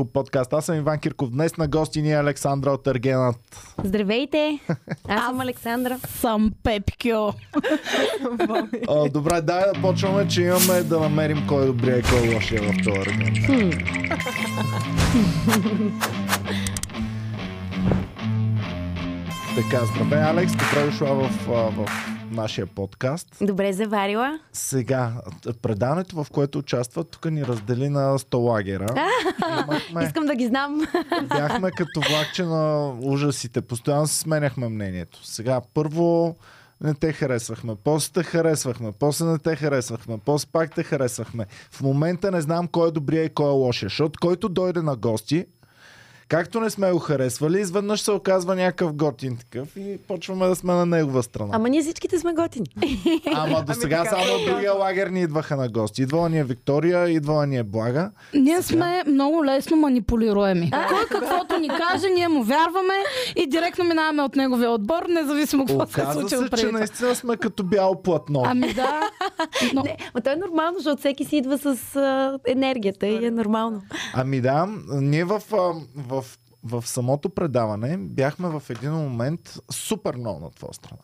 Клуб подкаст. Аз съм Иван Кирков. Днес на гости ни е Александра от Ергенът. Здравейте! Аз съм Александра. Съм Пепкио. Добре, дай да почваме, че имаме да намерим кой е добрия и кой е лошия в този Ерген. Така, здравей, Алекс. Добре дошла в, в нашия подкаст. Добре заварила. Сега, предаването, в което участва, тук ни раздели на 100 лагера. Имахме, Искам да ги знам. бяхме като влакче на ужасите. Постоянно си сменяхме мнението. Сега, първо не те харесвахме, после те харесвахме, после не те харесвахме, после пак те харесвахме. В момента не знам кой е добрия и кой е лошия, защото който дойде на гости, както не сме го харесвали, изведнъж се оказва някакъв готин такъв и почваме да сме на негова страна. Ама ние всичките сме готини. Ама до сега така само от другия лагер ни идваха на гости. Идвала ни е Виктория, идвала ни е Блага. Ние сме много лесно манипулируеми. Кой каквото ни каже, ние му вярваме и директно минаваме от неговия отбор, независимо какво се е случило се, преди че наистина сме като бяло платно. Ами да. Но, Не, ма то е нормално, защото всеки си идва с а, енергията и е нормално. Ами да, ние в, а, в, в самото предаване бяхме в един момент супер много на твоя страна.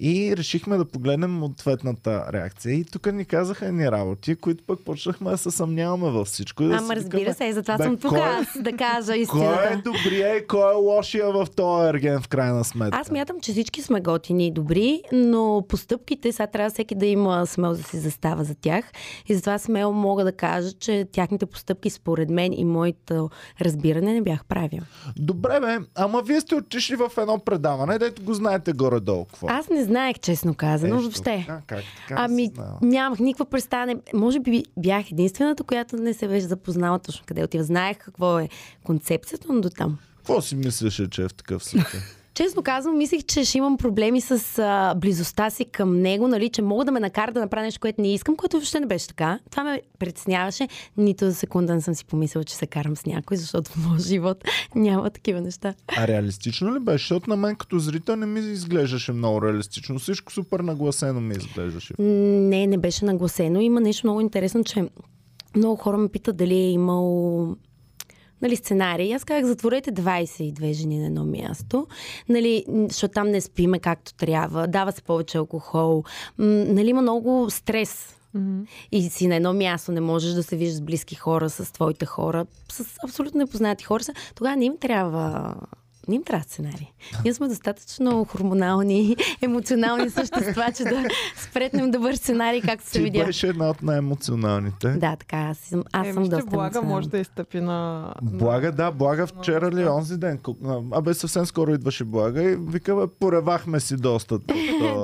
И решихме да погледнем ответната реакция. И тук ни казаха едни работи, които пък почнахме да се съмняваме във всичко. И да Ама разбира се, и затова бе, съм тук кой- аз да кажа Кой е истината. добрия и кой е лошия в този ерген в крайна сметка? Аз мятам, че всички сме готини и добри, но постъпките сега трябва всеки да има смел да си застава за тях. И затова смело мога да кажа, че тяхните постъпки според мен и моето разбиране не бях правил. Добре, бе, ама вие сте отишли в едно предаване, дето го знаете горе-долу. Какво? Аз не знаех, честно казано, Ещо въобще. така, Как така Ами, нямах никаква представа. Може би бях единствената, която не се беше запознала точно къде отива. Знаех какво е концепцията, но до там. Какво си мислеше, че е в такъв случай? Честно казвам, мислих, че ще имам проблеми с а, близостта си към него, нали, че мога да ме накара да направя нещо, което не искам, което въобще не беше така. Това ме притесняваше. Нито за секунда не съм си помислила, че се карам с някой, защото в моят живот няма такива неща. А реалистично ли беше? Защото на мен като зрител не ми изглеждаше много реалистично. Всичко супер нагласено ми изглеждаше. Не, не беше нагласено. Има нещо много интересно, че много хора ме питат дали е имал нали, сценарий. Аз казах, затворете 22 жени на едно място, нали, защото там не спиме както трябва, дава се повече алкохол, м, нали, има много стрес. И си на едно място не можеш да се виждаш с близки хора, с твоите хора, с абсолютно непознати хора. Тогава не им трябва не им трябва сценарий. Ние сме достатъчно хормонални, емоционални същества, че да спретнем добър сценарий, както се Ти видя. беше една от най-емоционалните. Да, така, аз съм, аз Еми, съм ще доста блага може да изтъпи на... Блага, да, Блага вчера ли, онзи ден. Абе, съвсем скоро идваше Блага и вика, бе, поревахме си доста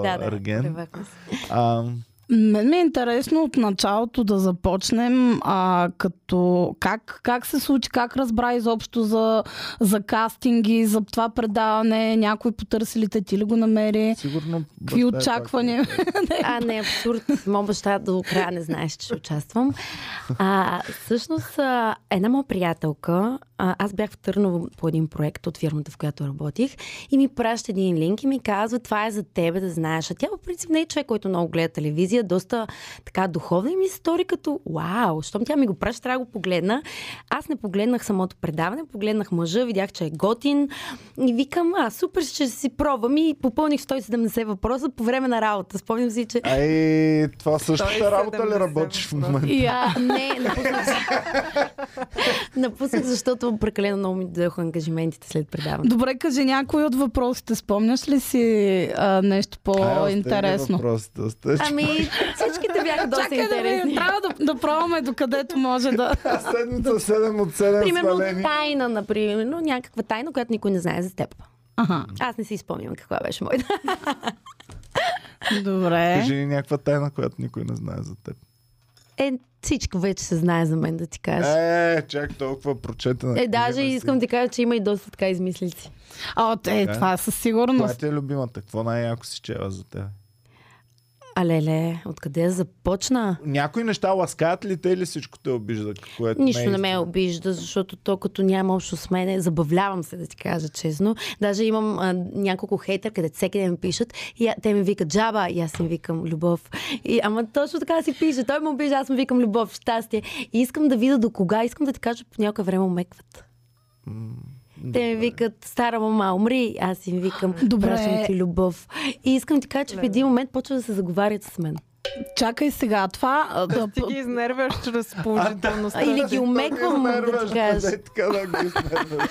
да, да, се. А, Мен ми е интересно от началото да започнем, а, като как, как се случи, как разбра изобщо за, за кастинги, за това предаване, някой потърси ли те, ти ли го намери? сигурно... Какви е очаквания? А, не, абсурд. Моя баща до края не знаеше, че ще участвам. А, всъщност, една моя приятелка, аз бях в Търново по един проект от фирмата, в която работих, и ми праща един линк и ми казва, това е за тебе да знаеш. А тя, по принцип, не е човек, който много гледа телевизия, доста така духовна и ми се стори като, вау, щом тя ми го праща, трябва да го погледна. Аз не погледнах самото предаване, погледнах мъжа, видях, че е готин и викам, а, супер, ще си пробвам и попълних 170 въпроса по време на работа. Спомням си, че Ай, това същата 170 работа ли работиш в момента? А, не, напуснах. напуснах, защото прекалено много ми дадоха ангажиментите след предаването. добре, кажи някой от въпросите. Спомняш ли си а, нещо по-интересно? Ами, всичките бяха доста Чакай да интересни. видим, трябва да, да пробваме докъдето може да... Седмица 7 от 7 Примерно свалени. тайна, например, някаква тайна, която никой не знае за теб. Ага, Аз не си спомням каква беше моята. добре. Кажи ни някаква тайна, която никой не знае за теб. Е, всичко вече се знае за мен, да ти кажа. Е, чак толкова прочетена. Е, даже да искам да ти кажа, че има и доста така измислици. О, е, Да. това със сигурност. ти е любимата? Какво най-яко си чела за теб? А леле, откъде започна? Някои неща ласкаят ли те или всичко те обижда? Което Нищо е не ме обижда, защото то като няма общо с мене, забавлявам се да ти кажа честно. Даже имам а, няколко хейтер, където всеки ден ми пишат и а, те ми викат джаба и аз им викам любов. И, ама точно така си пише. Той ме обижда, аз му викам любов, щастие. И искам да видя до кога. Искам да ти кажа, по някое време умекват. Те ми викат, стара мама, умри. Аз им викам, Добре. пращам ти любов. И искам ти кажа, че в един момент почва да се заговарят с мен. Чакай сега, това... да, Ти ги изнервяш чрез положителността. А, или ги умеквам, да ти кажа. дай така да ги изнервяш.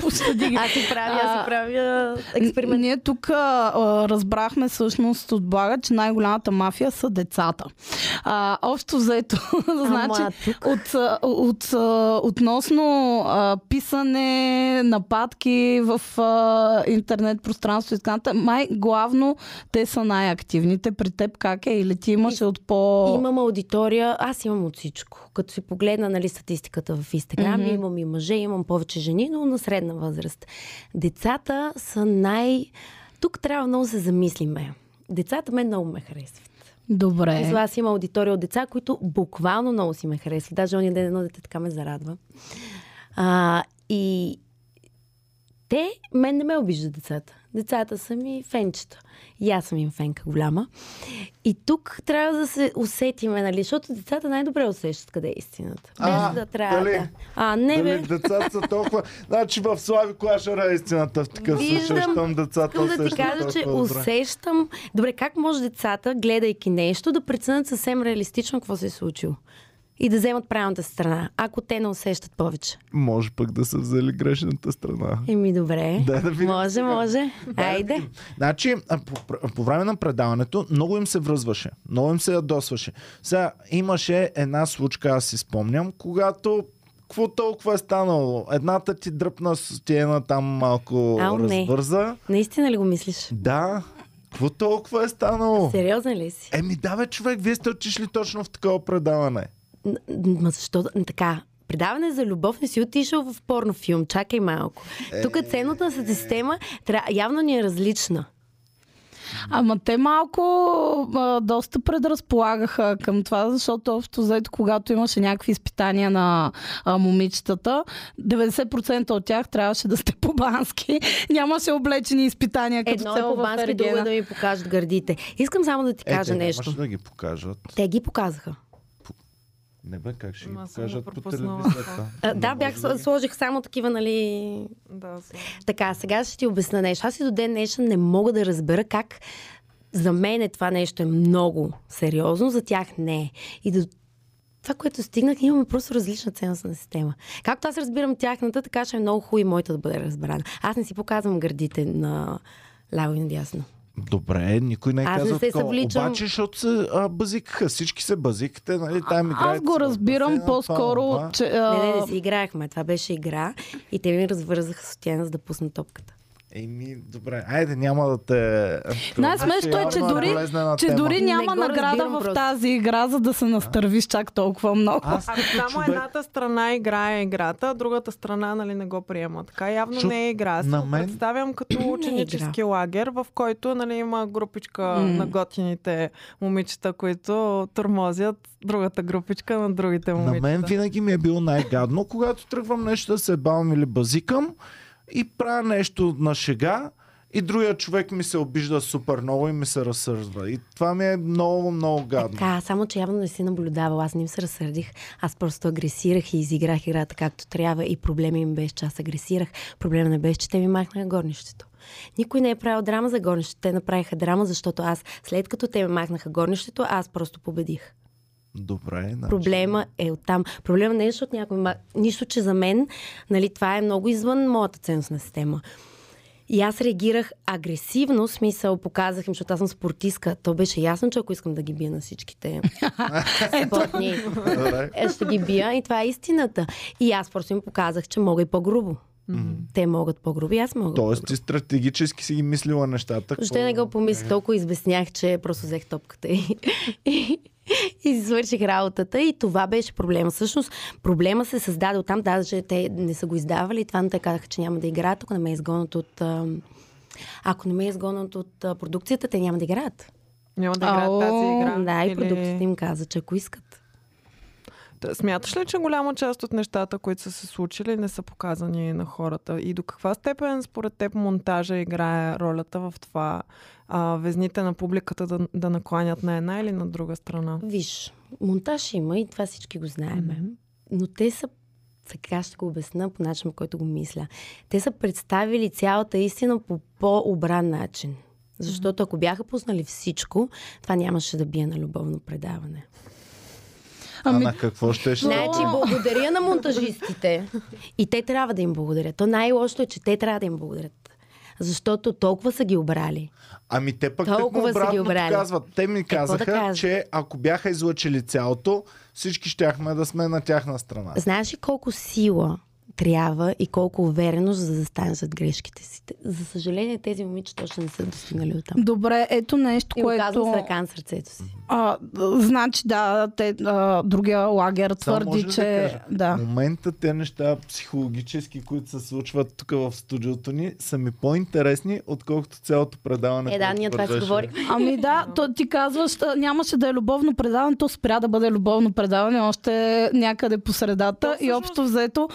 Посъди ги. Аз си правя, аз А, си правя експеримент. Ние тук а, разбрахме всъщност от Блага, че най-голямата мафия са децата. А, общо взето, значи, от, от, относно а, писане, нападки в а, интернет пространство и така май главно те са най-активните. При теб как е? Или ти имаше от по... Имам аудитория, аз имам от всичко. Като си погледна нали, статистиката в Инстаграм, Мгм. имам и мъже, имам повече жени, но на средна възраст. Децата са най... Тук трябва много да се замислиме. Децата мен много ме харесват. Добре. Е. Аз имам аудитория от деца, които буквално много си ме харесват. Даже ония ден едно дете така ме зарадва. А, и те, мен не ме обиждат децата. Децата са ми фенчета. И аз съм им фенка голяма. И тук трябва да се усетиме, нали? Защото децата най-добре усещат къде е истината. Без А, да трябва дали? да... А, не Дали бе. децата са толкова... Значи в Слави Клашера е истината в такъв случай, щом децата Искам да ти кажа, че добре. усещам... Добре, как може децата, гледайки нещо, да преценят съвсем реалистично какво се е случило? И да вземат правилната страна, ако те не усещат повече. Може пък да са взели грешната страна. Еми, добре. Дай да видим може, сега. може. Айде. Значи, по, по време на предаването много им се връзваше, много им се ядосваше. Сега имаше една случка, аз си спомням, когато какво толкова е станало? Едната ти дръпна стена там малко Ау, не. развърза. Наистина ли го мислиш? Да. Какво толкова е станало? Сериозен ли си? Еми да бе, човек, вие сте отишли точно в такова предаване. Ма защо? Така, предаване за любов не си отишъл в порнофилм. Чакай малко. Тук ценностна система явно ни е различна. Ама те малко а, доста предразполагаха към това, защото общо взето, когато имаше някакви изпитания на а, момичетата, 90% от тях трябваше да сте по-бански. Нямаше облечени изпитания като Едно е цяло в по-бански, друго е да ми покажат гърдите. Искам само да ти Е, кажа те нещо. да ги покажат. Те ги показаха. Не бе, как ще ги покажат по телевизията? А, да, бях да сложих само такива, нали, Да, съм. Така, сега ще ти обясня нещо. Аз и до ден днешен не мога да разбера как за мен е това нещо е много сериозно, за тях не е. И до това, което стигнах, имаме просто различна ценностна система. Както аз разбирам тяхната, така ще е много хубаво и моята да бъде разбрана. Аз не си показвам гърдите на ляво и надясно. Добре, никой не е Аз не казал се такова. съвличам. Обаче, защото се а, базикаха. Всички се базикате, нали? Там Аз играете го разбирам басейна, по-скоро, това, това. че... Не, не, а, не си играехме. Това беше игра и те ми развързаха стена, за да пусна топката. Еми, добре. Айде, няма да те... Най-смешното е, че дори, че тема. дори няма награда в просто. тази игра, за да се настървиш чак толкова много. Аз Ако като само човек... едната страна играе играта, а другата страна нали, не го приема. Така явно Защото не е игра. Аз на мен- представям като игра. ученически лагер, в който нали, има групичка на готините момичета, които тормозят другата групичка на другите На момичета. мен винаги ми е било най-гадно, когато тръгвам нещо да се бавам или базикам и правя нещо на шега и другия човек ми се обижда супер много и ми се разсърдва. И това ми е много, много гадно. Така, само че явно не си наблюдавал. Аз не им се разсърдих. Аз просто агресирах и изиграх играта както трябва. И проблема им беше, че аз агресирах. Проблема не беше, че те ми махнаха горнището. Никой не е правил драма за горнището. Те направиха драма, защото аз, след като те ме махнаха горнището, аз просто победих. Добре, значи... Проблема е оттам. Проблема не е, защото някой ма... Нищо, че за мен, нали, това е много извън моята ценностна система. И аз реагирах агресивно, смисъл показах им, защото аз съм спортистка. То беше ясно, че ако искам да ги бия на всичките спортни, е, ще ги бия и това е истината. И аз просто им показах, че мога и по-грубо. Те могат по-грубо и аз мога. Тоест ти стратегически си ги мислила нещата. Защо не го помисля? Толкова избеснях, че просто взех топката и, и, и си свърших работата. И това беше проблема. Всъщност, проблема се създаде оттам, даже те не са го издавали. И това не те казаха, че няма да играят, ако не ме изгонят от... ам, Ако не ме изгонят от а, продукцията, те няма да играят. Няма да играят тази игра. Да, и продуктите им каза, че ако искат. Та, Смяташ ли, че голяма част от нещата, които са се случили, не са показани на хората? И до каква степен, според теб, монтажа играе ролята в това а, везните на публиката да, да накланят на една или на друга страна? Виж, монтаж има и това всички го знаеме. Но те са, сега ще го обясна по начин, по който го мисля. Те са представили цялата истина по по-обран начин. Защото ако бяха пуснали всичко, това нямаше да бие на любовно предаване. А Ами, на какво ще ще? Значи, благодаря на монтажистите. И те трябва да им благодарят. То най-лошото е, че те трябва да им благодарят. Защото толкова са ги обрали. Ами те пък Толкова са ги обрали. казват. Те ми да казаха, кажа? че ако бяха излъчили цялото, всички щяхме да сме на тяхна страна. Знаеш ли колко сила трябва и колко увереност за да застанеш зад грешките си? За съжаление, тези момичета още не са достигнали от там. Добре, ето нещо, И което... с ръка на сърцето си. А, значи да, те, а, другия лагер твърди, да че... кажа? Да. В момента те неща психологически, които се случват тук в студиото ни, са ми по-интересни, отколкото цялото предаване. Е, да, ние това си говорихме. Ами да, то, ти казваш, нямаше да е любовно предаване, то спря да бъде любовно предаване още някъде по средата То и общо взето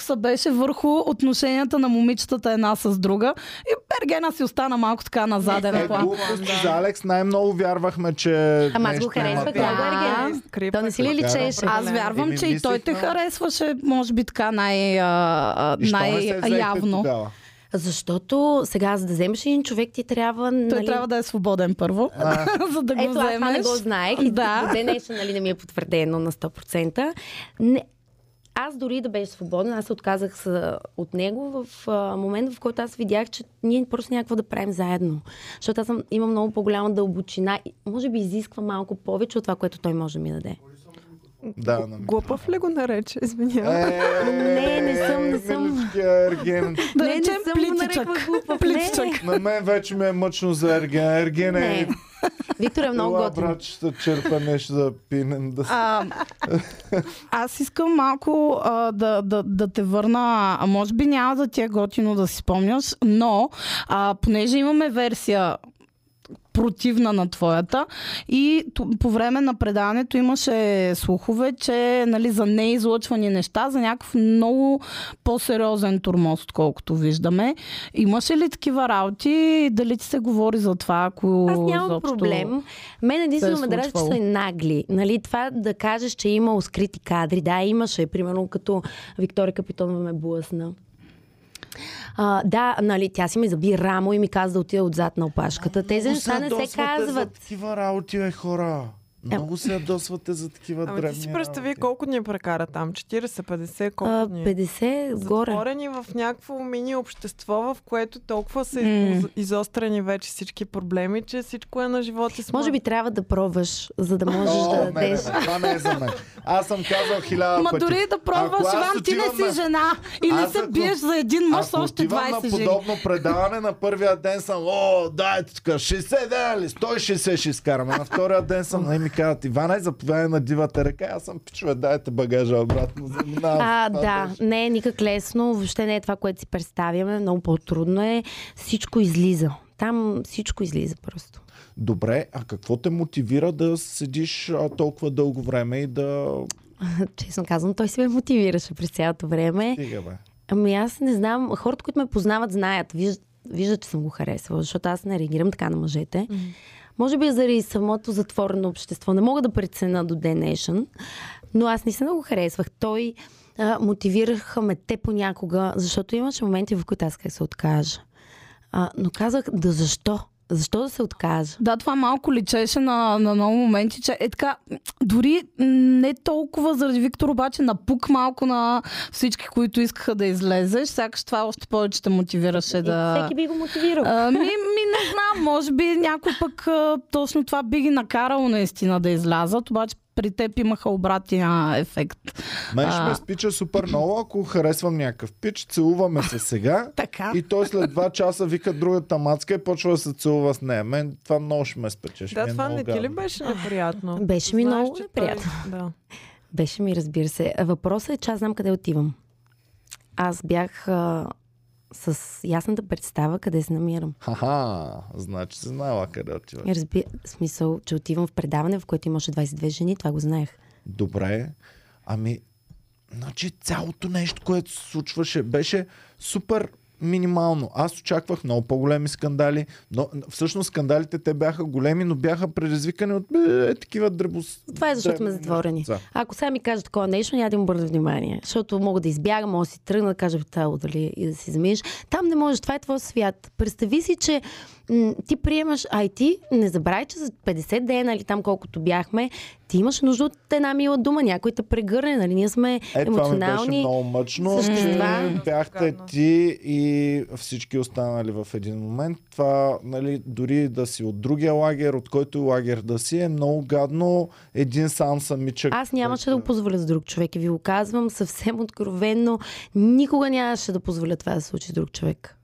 фокуса беше върху отношенията на момичетата една с друга и Бергена си остана малко така на заден Е, план. глупости за Алекс най-много вярвахме, че Ама аз го харесвах много. Скрипът. То не си ли личеше? Аз вярвам, че и той те харесваше, може би така а, най-явно. Защото сега, за да вземеш един човек, ти трябва... Той нали... трябва да е свободен първо, за да го Ето, аз това вземеш. не го знаех и Да. до днешен, нали, не ми е потвърдено на 100%. Не, аз дори да беше свободен, аз се отказах с, от него в момента, в който аз видях, че ние просто някакво да правим заедно. Защото аз съм, имам много по-голяма дълбочина и може би изисква малко повече от това, което той може да ми даде. Да, на Глупав ли го нарече? Извинявай. Е, Не, не съм, не съм. Ерген. Да не, не съм го плитичък. нарекла глупав. Плитичък. Не, На мен вече ми е мъчно за Ерген. Ерген е... Виктор е много готин. брат, ще черпа нещо да пинем. Да... А, аз искам малко а, да, да, да те върна, а може би няма да ти е готино да си спомняш, но а, понеже имаме версия противна на твоята и по време на предаването имаше слухове, че нали, за неизлъчвани неща, за някакъв много по-сериозен турмоз, отколкото виждаме. Имаше ли такива работи? Дали ти се говори за това? Ако Аз нямам изобщо- проблем. Мен единствено ме дразни, че са нагли. Нали, това да кажеш, че е имало скрити кадри. Да, имаше. Примерно като Виктория Капитонова ме блъсна. А, да, нали, тя си ми заби рамо и ми каза да отида отзад на опашката. Тези неща не се казват. такива работи, бе, хора. Много се ядосвате за такива Ами древни ти си представи работи. колко дни прекара там? 40, 50, колко А, дни? 50 горе. Затворени в някакво мини общество, в което толкова са из- изострени вече всички проблеми, че всичко е на живот и смърт. Може би трябва да пробваш, за да можеш О, да не, не, дадеш. не, това не е за мен. Аз съм казал хиляда Ма пъти. дори да пробваш, Иван, ти не на- си жена и не се ако- биеш за един мъж, още отивам 20 на жени. подобно предаване, на първия ден съм, о, дайте тук, 60 дена ли, 160 ще изкараме. На втория ден съм, не ми казват, Иване, заповядай на дивата река. Аз съм, пичове, дайте багажа обратно. Заминавам. А, да, беше. не е никак лесно, въобще не е това, което си представяме, много по-трудно е. Всичко излиза. Там всичко излиза просто. Добре, а какво те мотивира да седиш а, толкова дълго време и да... Честно казвам, той си ме мотивираше през цялото време. Стига, бе. Ами аз не знам, хората, които ме познават, знаят, виждат, виждат че съм го харесвала, защото аз не реагирам така на мъжете. Може би е заради самото затворено общество. Не мога да преценя до днешен, но аз наистина го харесвах. Той а, мотивираха ме те понякога, защото имаше моменти, в които аз как се откажа. А, но казах, да защо? Защо да се откажа? Да, това малко личеше на, на много моменти, че е така, дори не толкова заради Виктор, обаче напук малко на всички, които искаха да излезеш, сякаш това още повече те мотивираше да... Всеки би го мотивирал. А, ми, ми не знам, може би някой пък а, точно това би ги накарало наистина да излязат, обаче при теб имаха обратния ефект. Мен ще ме спича супер много, ако харесвам някакъв пич, целуваме се сега. Така. И той след два часа вика другата мацка и почва да се целува с нея. Мен това много ще ме спече. ще Да, ми е това не ти ли беше неприятно? Беше ми Знаеш, много неприятно. Той... Да. Беше ми, разбира се. Въпросът е, че аз знам къде отивам. Аз бях а, с ясната представа къде се намирам. Ха-ха, значи си знала къде отиваш. Разби... смисъл, че отивам в предаване, в което имаше 22 жени, това го знаех. Добре. Ами, значи цялото нещо, което се случваше, беше супер минимално. Аз очаквах много по-големи скандали, но всъщност скандалите те бяха големи, но бяха предизвикани от е, такива дребос... Това е защото сме затворени. неща. Ако сега ми кажат такова нещо, няма да им обърна внимание. Защото мога да избягам, мога да си тръгна, да кажа в тяло дали и да си заминеш. Там не можеш, това е твой свят. Представи си, че м- ти приемаш, ти не забравяй, че за 50 дена или там колкото бяхме, ти имаш нужда от една мила дума, някой те прегърне, нали? Ние сме Е, това ми беше емоционални. много мъчно, същества. че бяхте ти и всички останали в един момент. Това, нали, дори да си от другия лагер, от който лагер да си, е много гадно един сам самичък. Аз нямаше да го позволя за друг човек и ви го казвам съвсем откровенно. Никога нямаше да позволя това да се случи с друг човек.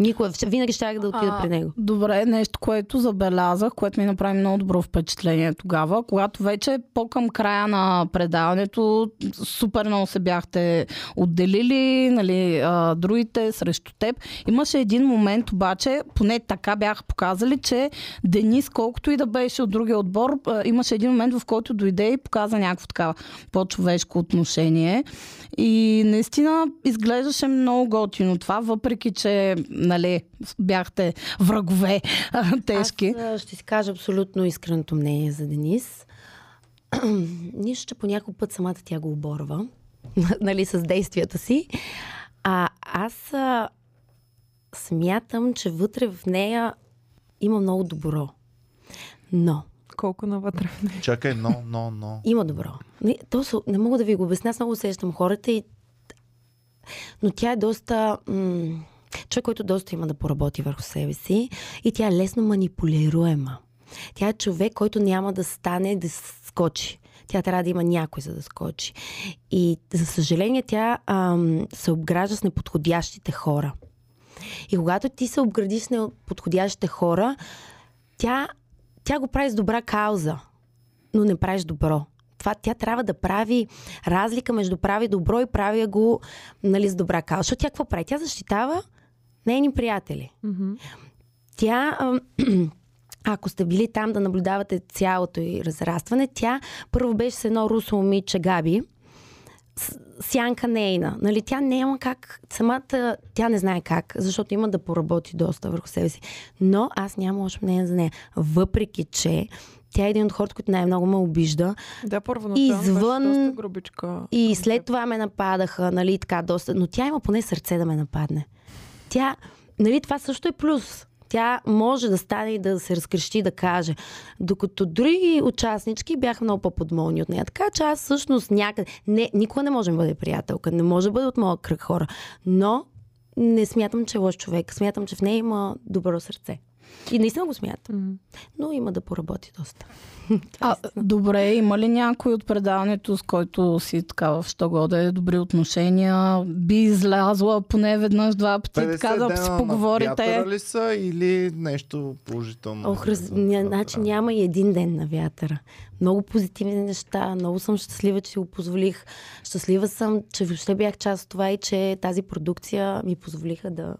Никога. Винаги щях да отида А, при него. Добре, нещо, което забелязах, което ми направи много добро впечатление тогава, когато вече по-към края на предаването супер много се бяхте отделили, нали, а, другите срещу теб. Имаше един момент обаче, поне така бяха показали, че Денис, колкото и да беше от другия отбор, а, имаше един момент, в който дойде и показа някакво такава по-човешко отношение. И наистина изглеждаше много готино това, въпреки че нали, бяхте врагове а, тежки. Аз а, ще си кажа абсолютно искреното мнение за Денис. Нищо, че по някой път самата тя го оборва, нали, с действията си. А аз а, смятам, че вътре в нея има много добро. Но, Колко навътре. Чакай, но, но, но. има добро. Не, то са, не мога да ви го обясня, аз много усещам хората и... Но тя е доста... М- човек, който доста има да поработи върху себе си и тя е лесно манипулируема. Тя е човек, който няма да стане да скочи. Тя трябва да има някой, за да скочи. И, за съжаление, тя ам, се обгражда с неподходящите хора. И когато ти се обградиш с неподходящите хора, тя, тя го прави с добра кауза, но не правиш добро. Това тя трябва да прави разлика между прави добро и прави го нали, с добра кауза. Защото тя какво прави? Тя защитава нейни приятели. Мгм. Тя, ако сте били там да наблюдавате цялото и разрастване, тя първо беше с едно русо момиче Габи, сянка нейна. Нали, тя няма как, самата тя не знае как, защото има да поработи доста върху себе си. Но аз нямам лошо мнение за нея. Въпреки, че тя е един от хората, които най-много ме обижда. Да, първоначално Извън- беше доста грубичка. И след това ме нападаха, нали, така доста. Но тя има поне сърце да ме нападне. Тя, нали, това също е плюс. Тя може да стане и да се разкрещи да каже. Докато други участнички бяха много по-подмолни от нея. Така че аз всъщност някъде... Не, никога не може да бъде приятелка. Не може да бъде от моя кръг хора. Но не смятам, че е лош човек. Смятам, че в нея има добро сърце. И наистина го смятам. Но има да поработи доста. А, добре, има ли някой от предаването, с който си така в що годе добри отношения, би излязла поне веднъж, два пъти, 50 така да си на поговорите? вятъра ли са или нещо положително? Ох, раз... ня... значи няма и един ден на вятъра. Много позитивни неща. Много съм щастлива, че си го позволих. Щастлива съм, че въобще бях част от това и че тази продукция ми позволиха да,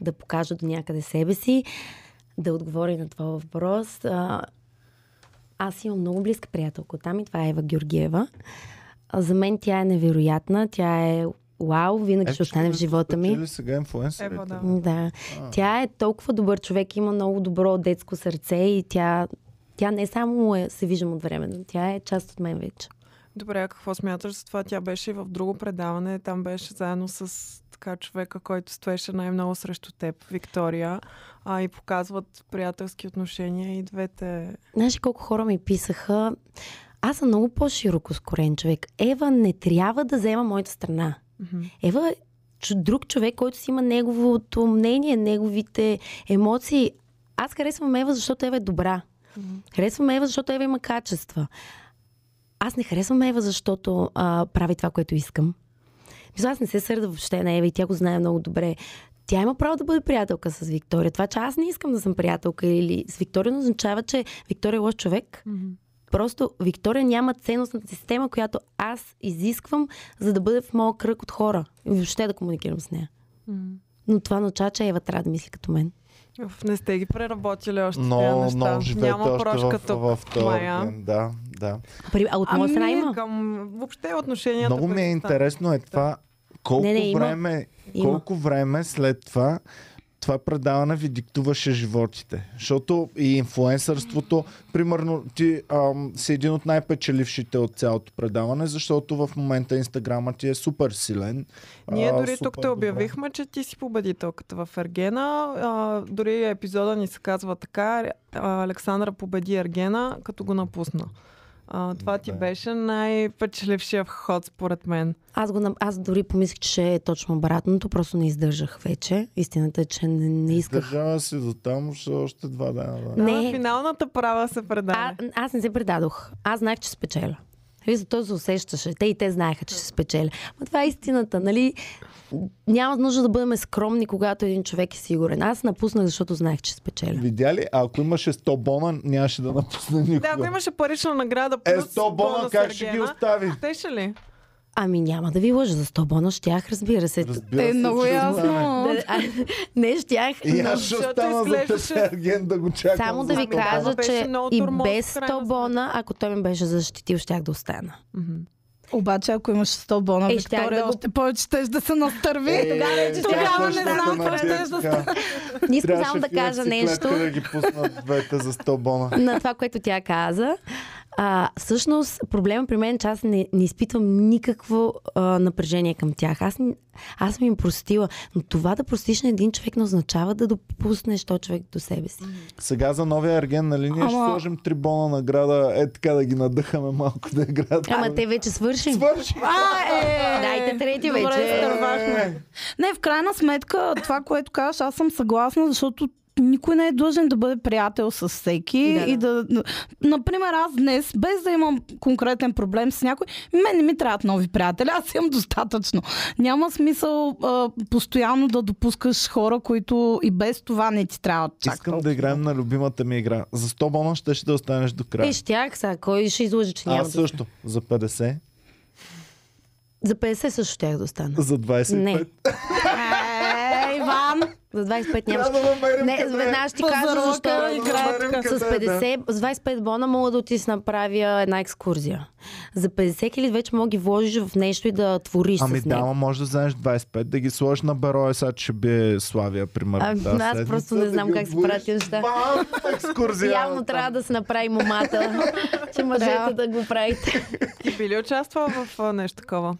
да покажа до някъде себе си, да отговоря на това въпрос. А, аз имам много близка приятелка там и това е Ева Георгиева. А, за мен тя е невероятна. Тя е вау, винаги ще Е, остане в ще живота ми. спечели сега инфлуенсърите. Ева, да. Да. Тя е толкова добър човек, има много добро детско сърце и тя, тя не само е, се виждам от време, но тя е част от мен вече. Добре, а какво смяташ за това? Тя беше и в друго предаване. Там беше заедно с така човека, който стоеше най-много срещу теб, Виктория. А, и показват приятелски отношения и двете. Знаеш колко хора ми писаха? Аз съм много по-широко скорен човек. Ева не трябва да взема моята страна. Мгм. Ева е друг човек, който си има неговото мнение, неговите емоции. Аз харесвам Ева, защото Ева е добра. Мгм. Харесвам Ева, защото Ева има качества. Аз не харесвам Ева, защото а, прави това, което искам. Мисля, аз не се сърда въобще на Ева и тя го знае много добре. Тя има право да бъде приятелка с Виктория. Това, че аз не искам да съм приятелка или с Виктория, не означава, че Виктория е лош човек. Мгм. Просто Виктория няма ценностната система, която аз изисквам, за да бъде в моя кръг от хора. И въобще да комуникирам с нея. Мгм. Но това на чача Ева трябва да мисли като мен. Уф, Не сте ги преработили още тези Но, неща. но живеете Няма още прошка в, тук. в, в Да, да. При- А от моя Ами, страна има. Към въобще отношенията. Много ми е интересно е това колко Не, не, има. време Има. колко време след това това предаване ви диктуваше животите. Защото и инфлуенсърството, примерно, ти ам, си един от най-печелившите от цялото предаване, защото в момента инстаграма ти е супер силен. Ние а, дори тук те обявихме, че ти си победителката в Ергена. А, дори епизода ни се казва така. Александра победи Ергена, като го напусна. А, това ти Добре. беше най-печелившия ход, според мен. Аз, го, на- аз дори помислих, че ще е точно обратното, просто не издържах вече. Истината е, че не, не исках. Държава си до там, ще още два дена. Да. Не. А, финалната права се А, предаде. аз не се предадох. Аз знаех, че спечеля. Вие за то се усещаше. Те и те знаеха, че се спечеля. Но това е истината, нали? Няма нужда да бъдем скромни, когато един човек е сигурен. Аз напуснах, защото знаех, че спечеля. Видя ли? А ако имаше 100 бона, нямаше да напусне никога. Да, ако имаше парична награда, Е, плюс 100 бона бонус как ще ги остави? Щеше ли? Ами няма да ви лъжа за 100 бона, щях, разбира се. Разбира Е, се, много ясно. знаме. Да, а, не щях. И но- аз ще Защото остана за изглеждаше- Ерген, да го чакам. Само да ви кажа, че и без в крайна 100 бона, ако той ме беше защитил, щях да остана. Обаче, ако имаш 100 бона, Е, Виктория, да още повече щеш да се настърви. Е, тогава вече тогава не ще знам стане какво щеш да така. Не искам само да кажа нещо да ги пуснат двете за 100 бона. на това, което тя каза. А, всъщност, проблема при мен е, че аз не, не изпитвам никакво а, напрежение към тях. Аз, аз съм им простила. Но това да простиш на един човек не означава да допуснеш този човек до себе си. Сега за новия Ерген на линия ще Ама- сложим три бона награда. Е така да ги надъхаме малко да играят. Ама те вече свърши. Свърши! А, е! Дайте трети Добре, вече. изтървахме. Не, в крайна сметка, това, което казваш, аз съм съгласна, защото никой не е длъжен да бъде приятел с всеки Да, да. и да... Например, аз днес, без да имам конкретен проблем с някой, мен не ми трябват нови приятели, аз имам достатъчно. Няма смисъл а, постоянно да допускаш хора, които и без това не ти трябват чак Искам толкова. да играем на любимата ми игра. За 100 бона ще, ще да останеш до края. Е, щях сега. Кой ще излъжи, че няма Аз да... също. За 50. За 50 също щях да остана. За 25. Не. Е, Иван! За 25 нямаш. Да Не, веднага ще ти кажа защо. да. С къде е, да. 50, с 25 бона мога да да си направя една екскурзия. За 50 хиляди вече мога да ги вложиш в нещо и да твориш Ами с да, него. ама може да вземеш 25, да ги сложиш на берое, сега че ще бие Славия, примерно. Ами, тази аз седмица, просто не да знам ги как се правят тези неща. Екскурзия. Явно трябва да се направи момата, че мъжете да го правите. Ти би ли участвал в а, нещо такова?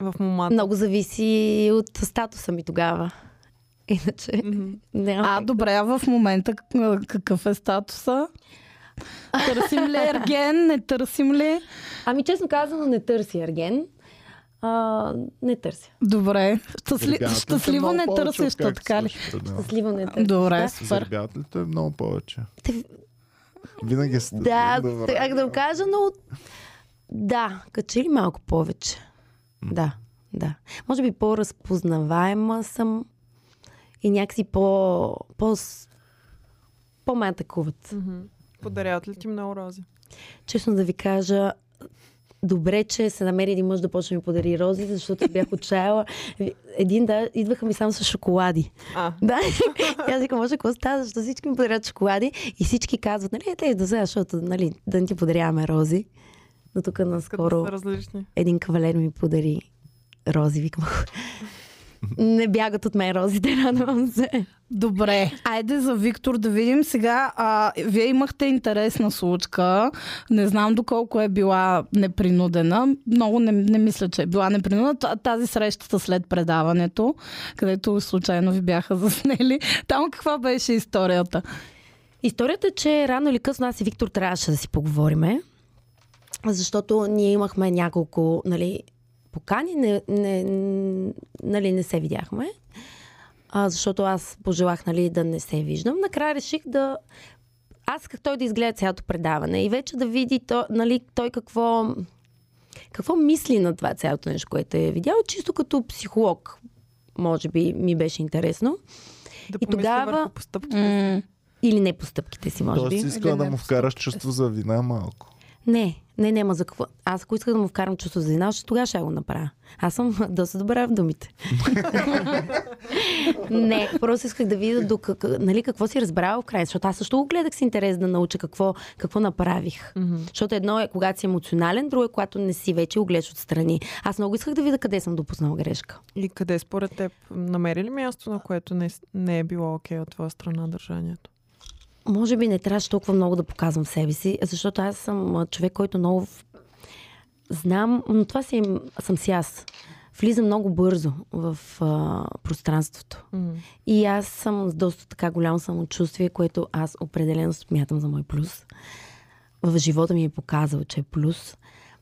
В момата. Много зависи от статуса ми тогава. Иначе няма. А, добре, а в момента как- какъв е статуса? Търсим ли ерген? Не търсим ли? Ами честно казано не търси Ерген. А, не търся. Добре. Щастли... Те Щастливо не търсиш, то така ли? предаването? Щастливо не търся. Добре, Да. супер. Ли те много повече? Те- Винаги сте. Да, Добре. как да го кажа, но да, качи ли малко повече? Да, да. Може би по-разпознаваема съм и някакси по... по по-ме атакуват. Мгм. Подаряват ли ти много рози? Честно да ви кажа, добре, че се намери един мъж да почне да ми подари рози, защото бях отчаяла. Един да, идваха ми само с шоколади. А, Да, и аз викам, може какво става, защото всички ми подарят шоколади и всички казват, нали, те да взема, защото нали, да не ти подаряваме рози. Но тук наскоро един кавалер ми подари рози, викам. Не бягат от мен розите, радвам се. Добре, айде за Виктор да видим сега. А, вие имахте интересна случка. Не знам доколко е била непринудена. Много не, не мисля, че е била непринудена. Тази срещата след предаването, където случайно ви бяха заснели. Там каква беше историята? Историята е, че рано или късно аз и Виктор трябваше да си поговориме, защото ние имахме няколко нали, покани, не, не, нали, не се видяхме, а, защото аз пожелах нали, да не се виждам. Накрая реших да... Аз исках той да изгледа цялото предаване и вече да види то, нали, той какво, какво мисли на това цялото нещо, което е видял, чисто като психолог. Може би ми беше интересно. Да И тогава- върху постъпките. М- Или не постъпките си, може Тоест би. искала Или да му вкараш чувство за вина малко. Не, не, няма за какво. Аз ако исках да му вкарам чувство за вина, ще тогава ще го направя. Аз съм доста добра в думите. не, просто исках да видя до как, нали, какво си разбрал в края, защото аз също го гледах с интерес да науча какво, какво направих. Мгм. Защото едно е когато си емоционален, друго е когато не си вече го гледаш отстрани. Аз много исках да видя къде съм допуснала грешка. И къде според теб намери ли място, на което не, не е било окей от твоя страна държанието? Може би не трябваше толкова много да показвам себе си, защото аз съм човек, който много знам, но това си, съм си аз. Влизам много бързо в а, пространството. М. И аз съм с доста така голямо самочувствие, което аз определено смятам за мой плюс. В живота ми е показал, че е плюс.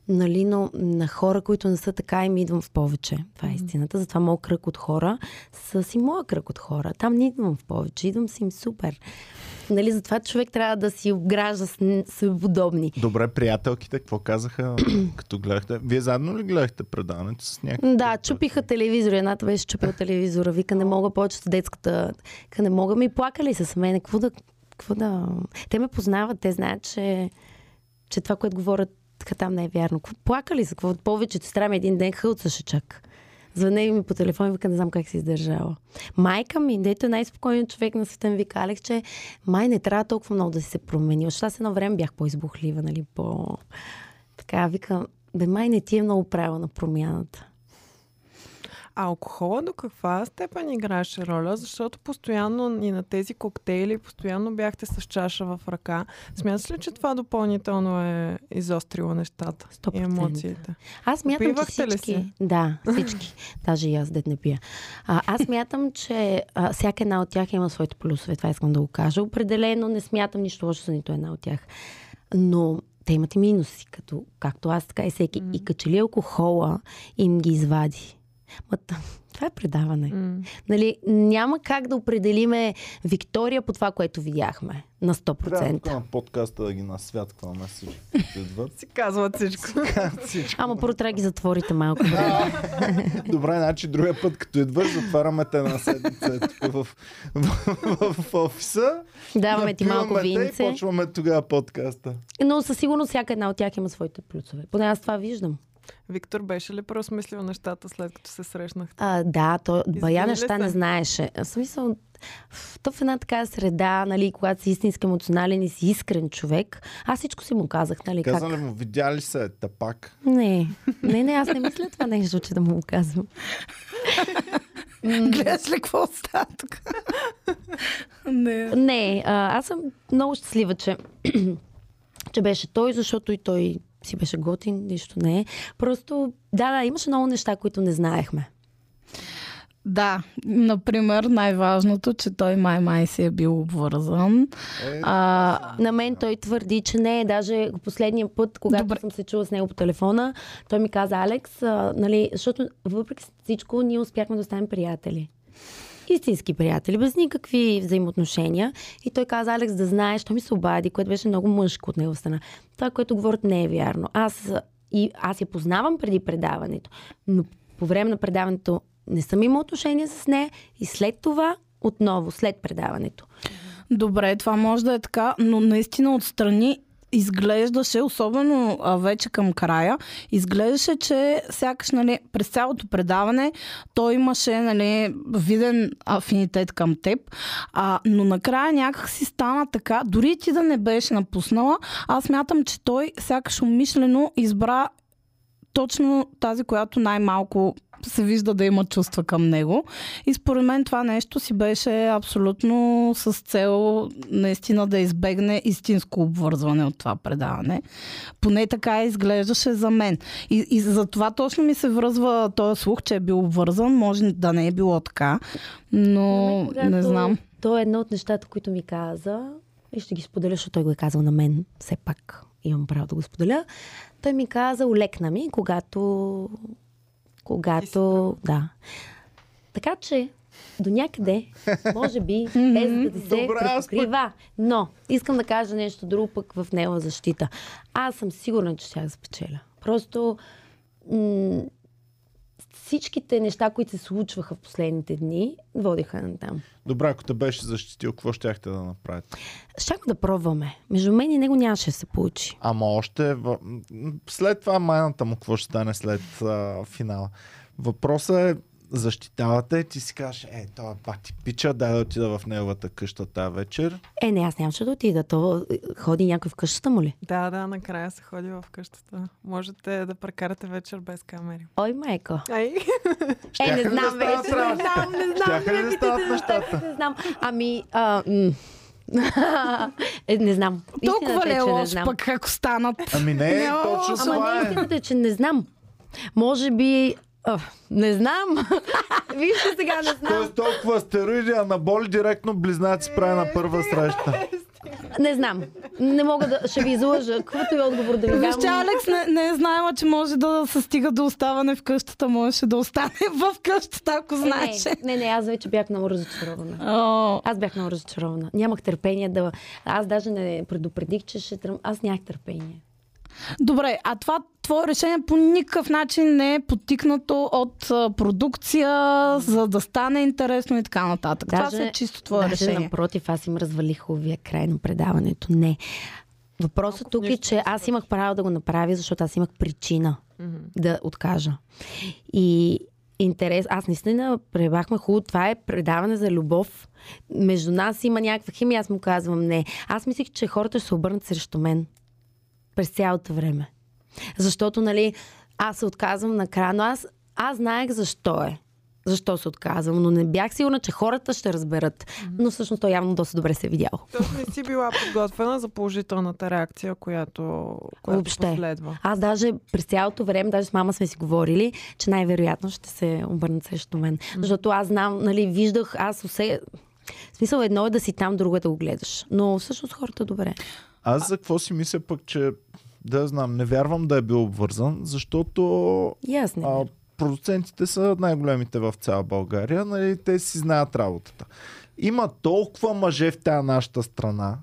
Нали, но на хора, които не са така, им идвам в повече. Това е истината. Затова моят кръг от хора са си моя кръг от хора. Там не идвам в повече, идвам си им супер. Нали, затова човек трябва да си обгражда с, н- с подобни. Добре, приятелките, какво казаха, като гледахте? Вие заедно ли гледахте предаването с някакви? Да, чупиха телевизора. Едната беше чупила телевизора. Вика, не мога повече с детската. Вика, не мога ми плакали с мен. Какво да, какво да... Те ме познават, те знаят, че, че това, което говорят така там не е вярно. Плакали са? Какво повечето сестра ми един ден хълцаше чак. Звъне ми по телефон и вика, не знам как се издържала. Майка ми, дето е най-спокойният човек на света, ми вика, Алекс, че май не трябва толкова много да си се промени. Защото аз едно време бях по-избухлива, нали, по... Така, вика, бе, май не ти е много правилна промяната. А алкохола до каква степен играеше роля? Защото постоянно и на тези коктейли, постоянно бяхте с чаша в ръка. Смяташ ли, че това допълнително е изострило нещата и 100%. емоциите? Аз мятам, че Попивахте ли всички... си? Да, всички. Даже и аз, дет не пия. А, аз мятам, че а, всяка една от тях има своите плюсове. Това искам да го кажа. Определено не смятам нищо лошо за нито една от тях. Но те имат и минуси, като, както аз, така и всеки. М. И качели алкохола им ги извади. Ма, т- това е предаване. М. Нали, няма как да определиме Виктория по това, което видяхме на 100%. Трябва тук на подкаста да ги насвяткваме всички. Си казват всичко. Всички. Ама първо трябва да ги затворите малко. Добре, значи другия път, като идваш, затваряме те на седмица е в, в, в, офиса. Даваме ти малко винце. И почваме тогава подкаста. Но със сигурност всяка една от тях има своите плюсове. Поне аз това виждам. Виктор беше ли преосмислил нещата след като се срещнахте? А, да, то бая ли неща се? не знаеше. В смисъл, в- то в една така среда, нали, когато си истински емоционален и си искрен човек, аз всичко си му казах, нали, как... Казали му, видя ли се тапак? Не, не, не, аз не мисля това нещо, че да му го казвам. Гледаш ли какво става тук? Не. Не, а, аз съм много щастлива, че, че беше той, защото и той си беше готин, нищо не е. Просто, да, да, имаше много неща, които не знаехме. Да, например, най-важното, че той май-май си е бил обвързан. Е, А, На мен той твърди, че не. Даже последния път, когато Добре. Добре. съм се чула с него по телефона, той ми каза, Алекс, а, нали, защото въпреки всичко ние успяхме да станем приятели. Истински приятели, без никакви взаимоотношения. И той каза, Алекс, да знаеш, той ми се обади, което беше много мъжко от него страна. Това, което говорят, не е вярно. Аз, и, аз я познавам преди предаването, но по време на предаването не съм имал отношения с нея и след това, отново, след предаването. Добре, това може да е така, но наистина отстрани изглеждаше, особено а, вече към края, изглеждаше, че сякаш нали, през цялото предаване той имаше нали, виден афинитет към теб, а, но накрая някак си стана така, дори ти да не беше напуснала, аз мятам, че той сякаш умишлено избра точно тази, която най-малко се вижда да има чувства към него. И според мен това нещо си беше абсолютно с цел наистина да избегне истинско обвързване от това предаване. Поне така изглеждаше за мен. И, и за това точно ми се връзва този слух, че е бил обвързан. Може да не е било така, но Ами, когато не знам. То е едно от нещата, които ми каза и ще ги споделя, защото той го е казал на мен. Все пак имам право да го споделя. Той ми каза, улекна ми, когато... Когато... Да. Така че, до някъде, може би, без да ти се припокрива. Но, искам да кажа нещо друго пък в него защита. Аз съм сигурна, че ще я спечеля. Просто м- всичките неща, които се случваха в последните дни, водиха на там. Добре, ако те беше защитил, какво щяхте да направите? Щях да пробваме. Между мен и него нямаше да се получи. Ама още в... след това майната му, какво ще стане след а, финала? Въпросът е, защитавате, ти си кажеш, е, това е бати пича, дай да отида в неговата къща тази вечер. Е, не, аз нямаше да отида. То е, ходи някой в къщата му ли? Да, да, накрая се ходи в къщата. Можете да прекарате вечер без камери. Ой, майко. Ай, Е, не да знам станат вече. Не знам, не знам. Щяха ли да не за нещата? Не знам. Ами, а, м. е, не знам. Толкова ли е не знам. пък ако станат? Ами не, точно Ама това не, е. истината е, че не знам. Може би... Не знам. Вижте сега, не знам. Тоест толкова стероиди, анаболи директно близнаци прави на първа среща. Не знам. Не мога да... Ще ви излъжа. Каквото и отговор да ви дам. Алекс не, не е знаела, че може да се стига до оставане в къщата. Можеше да остане в къщата, ако знаеше. Е, не, не, аз вече бях много разочарована. О, Аз бях много разочарована. Нямах търпение да... Аз даже не предупредих, че ще тръм... Аз нямах търпение. Добре, а това твое решение по никакъв начин не е подтикнато от продукция, за да стане интересно и така нататък. това си е чисто твое даже решение. напротив, аз им развалих хубавия край на предаването. Не. Въпросът Малко тук е, че аз имах право да го направя, защото аз имах причина да откажа. И интерес, аз наистина пребахме хубаво, това е предаване за любов. Между нас има някаква химия, аз му казвам не. Аз мислих, че хората ще се обърнат срещу мен през цялото време. Защото, нали, аз се отказвам накрая, но аз, аз знаех защо е. Защо се отказвам, но не бях сигурна, че хората ще разберат. Но всъщност той явно доста добре се е видял. Тоест не си била подготвена за положителната реакция, която, която Въобще. последва. Аз даже през цялото време, даже с мама сме си говорили, че най-вероятно ще се обърнат срещу мен. Защото аз знам, нали, виждах, аз усе... В смисъл едно е да си там, друго е да го гледаш. Но всъщност хората добре. Аз за какво си мисля пък, че да знам, не вярвам да е бил обвързан, защото а, продуцентите са най-големите в цяла България, нали, те си знаят работата. Има толкова мъже в тази нашата страна.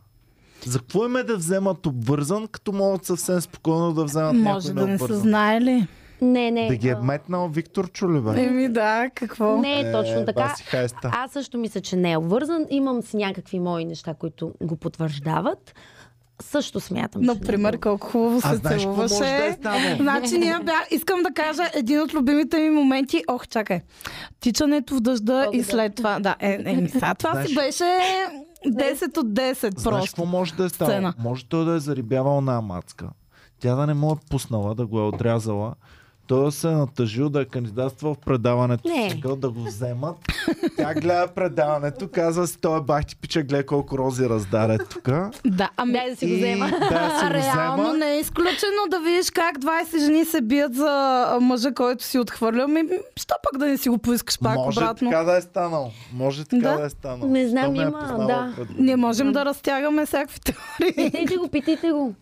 За какво им е да вземат обвързан, като могат съвсем спокойно да вземат Може някой да не са знаели. Не, не. Да ги е метнал Виктор Чулеве. Еми да, какво? Не е точно така. Аз също мисля, че не е обвързан. Имам си някакви мои неща, които го потвърждават. Също смятам, че Например, е колко хубаво А се знаеш може да е целуваше. станало? Значи ние бях, искам да кажа един от любимите ми моменти. Ох, чакай. Тичането в дъжда О, и да. след това. Да, е, е, сега това си Знаеш- беше 10 от 10 Знаеш просто. какво може да е станало? сцена. Може той да е зарибявал на мацка. Тя да не му е пуснала, да го е отрязала. Той се е натъжил да е кандидатствал в предаването Не. сега, да го вземат. Тя гледа предаването, казва си, той е бах ти пича, гледай колко рози раздаде тук. Да, ами Дай да си го взема. Да, си го реално взема. не е изключено да видиш как 20 жени се бият за мъжа, който си отхвърля. Ми, що пък да не си го поискаш пак Може обратно? така да е станало. Може така да, Да. е станало. Не знам, е има, познавал да. пред- Ние можем да разтягаме всякакви теории. Питайте го, питайте го.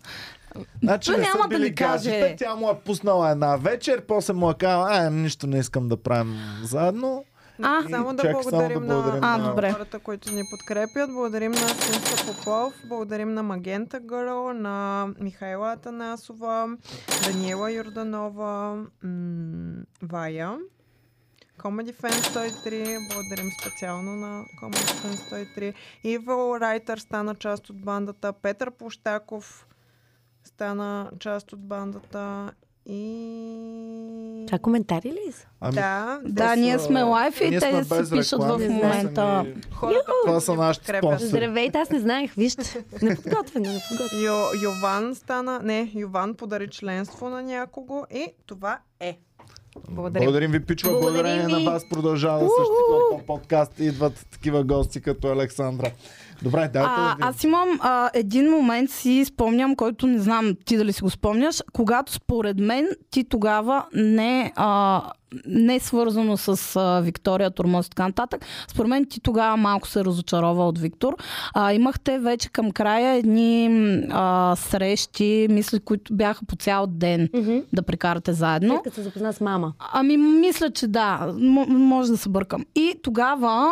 Значи Той не няма са да били ни каже. гаджета, тя му е пуснала една вечер, после му е казала, а, нищо не искам да правим заедно. А, Само да Чакай, само да благодарим, благодарим на, А, на добре. хората, които ни подкрепят. Благодарим на Синца Попов, благодарим на Магента Гърл, на Михайла Атанасова, Даниела Юрданова, м- Вая. Comedy Fan 103, благодарим специално на Comedy Fan 103. Evil Writer стана част от бандата, Петър Площаков стана част от бандата и... Това коментари ли са? Ами, Да, Да, те ние са- сме лайф и ние те се пишат реклами, в са момента. ни- хората, Това са нашите спонсори. Здравейте, аз не знаех, вижте. Неподготвена, неподготвена. Йо, Йован стана... Не, Йован подари членство на някого и това е. Благодарим. Благодарим ви. Благодарим Благодарение ви. на вас продължава по подкаст и идват такива гости като Александра. Добре, дайте да А, аз имам а, един момент, си спомням, който не знам ти дали си го спомняш, когато според мен ти тогава не, а, не е свързано с а, Виктория Турмоз и така нататък. Според мен ти тогава малко се разочарова от Виктор. А, имахте вече към края едни а, срещи, мисля, които бяха по цял ден Мгм. да прекарате заедно. След като се запозна с мама. Ами, мисля, че да. М- може да се бъркам. И тогава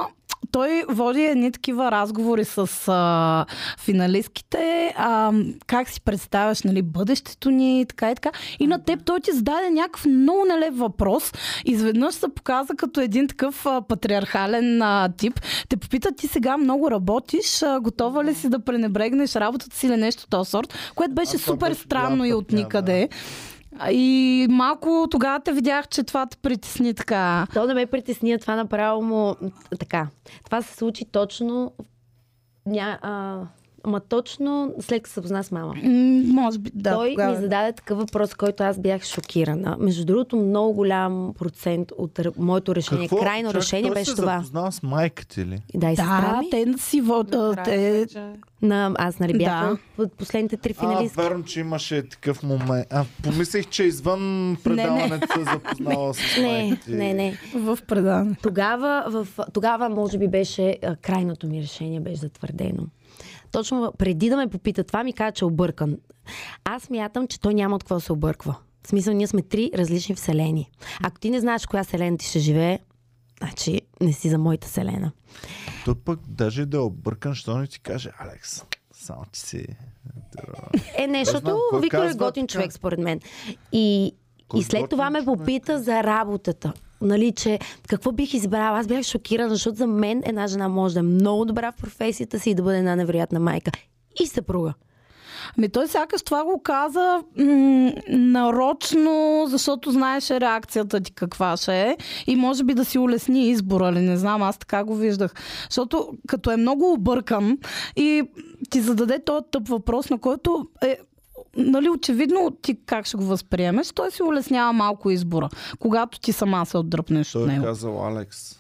той води едни такива разговори с а, финалистките. А, как си представяш нали, бъдещето ни и така и така. И на теб той ти зададе някакъв много нелеп въпрос. Изведнъж се показа като един такъв а, патриархален а, тип. Те попита ти сега много работиш, а, готова ли си да пренебрегнеш работата си или нещо този сорт, което беше супер беше странно и от пътя, да. И малко тогава те видях, че това те притесни така. То не ме притесни, това направо му... Така. Това се случи точно... Ня, а, ама точно след като се позна с мама. Може би, да. Той тогава. ми зададе такъв въпрос, който аз бях шокирана. Между другото, много голям процент от р- моето решение, крайно Чак, решение той беше се това. запознал с майка ти ли? Да, и Да, те си вод... а, Накрая те... На, аз, нали, бях Да. в от последните три А, финалистки. верно, че имаше такъв момент. А, помислих, че извън предаването се запознала с Не, майка ти. не, не. в предаване. Тогава, в, тогава може би беше а, крайното ми решение беше затвърдено. Точно преди да ме попита това, ми каза, че е объркан. Аз мятам, че той няма от какво да се обърква. В смисъл, ние сме три различни вселени. Ако ти не знаеш коя вселена ти ще живее, значи не си за моята вселена. Той пък даже да е объркан, що не ти каже, Алекс, само ти си... Е, не, защото Виктор е готин човек, според мен. И, и след това ме попита за работата. Нали, че какво бих избрала? Аз бях шокирана, защото за мен една жена може да е много добра в професията си и да бъде една невероятна майка. И съпруга. Ами той сякаш това го каза м- нарочно, защото знаеше реакцията ти каква ще е и може би да си улесни избора, ли не знам, аз така го виждах. Защото като е много объркан и ти зададе този тъп въпрос, на който е нали, очевидно ти как ще го възприемеш, той си улеснява малко избора, когато ти сама се отдръпнеш от Той е него. казал, Алекс,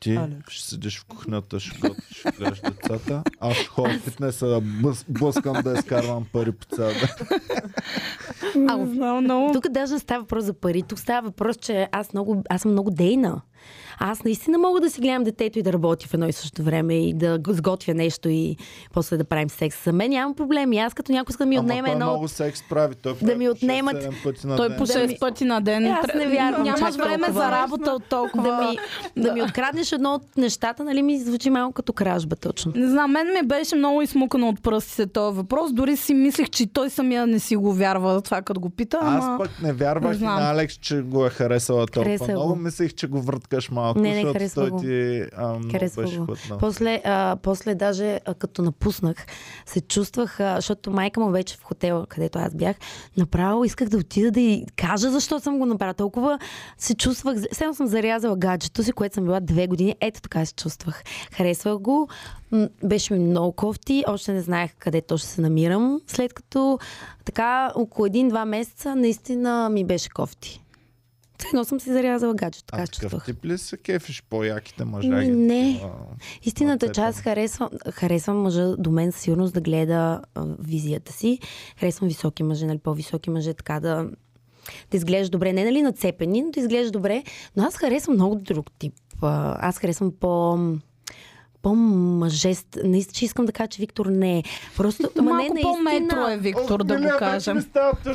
ти Алекс. ще седиш в кухнята, ще готвиш, ще гледаш децата. Аз ще ходя в фитнеса да бъс, блъскам да изкарвам пари по цял ден. Не знам, много. Тук даже става въпрос за пари. Тук става въпрос, че аз, много, аз съм много дейна. Аз наистина мога да си гледам детето и да работя в едно и също време и да го сготвя нещо и после да правим секс. За мен нямам проблеми. Аз като някой иска да ми Ама отнеме той едно... много секс прави. Той да ми отнемат- 6-7 пъти на Той ден. по Да 6 ми- пъти на ден. Е, аз не вярвам Нямаш време за работа от толкова. Да ми, да ми откраднеш едно от нещата, нали ми звучи малко като кражба точно. Не знам, мен ми беше много измукано от пръстите този въпрос. Дори си мислех, че той самия не си го вярва това, като го пита. Аз Ама... пък не вярвах не на Алекс, че го е харесала толкова Хареса много. го. Мислех, че го върткаш малко, Не, не, защото го. ти а, Харесва беше го. хвътнал. После, а, после даже а, като напуснах, се чувствах, а, защото майка му вече в хотела, където аз бях, направо исках да отида да й кажа защо съм го направила. Толкова се чувствах, сега съм зарязала гаджето си, което съм била две години. Ето така се чувствах. Харесвах го, беше ми много кофти, още не знаех къде точно се намирам. След като така около един-два месеца наистина ми беше кофти. Едно съм си зарязала гаджето, така А такъв тип ли се кефиш по-яките мъжа? Ми, ги не. такова? Истината е, че аз харесвам, харесвам мъжа до мен със сигурност да гледа а, визията си. Харесвам високи мъже, нали, по-високи мъже, така да, да изглежда добре. Не нали нацепени, но да изглежда добре. Но аз харесвам много друг тип. А, Аз харесвам по по-мъжест. Наистина, че искам да кажа, че Виктор не е. Просто, ама Малко не по-метро е Виктор, О, да го кажем.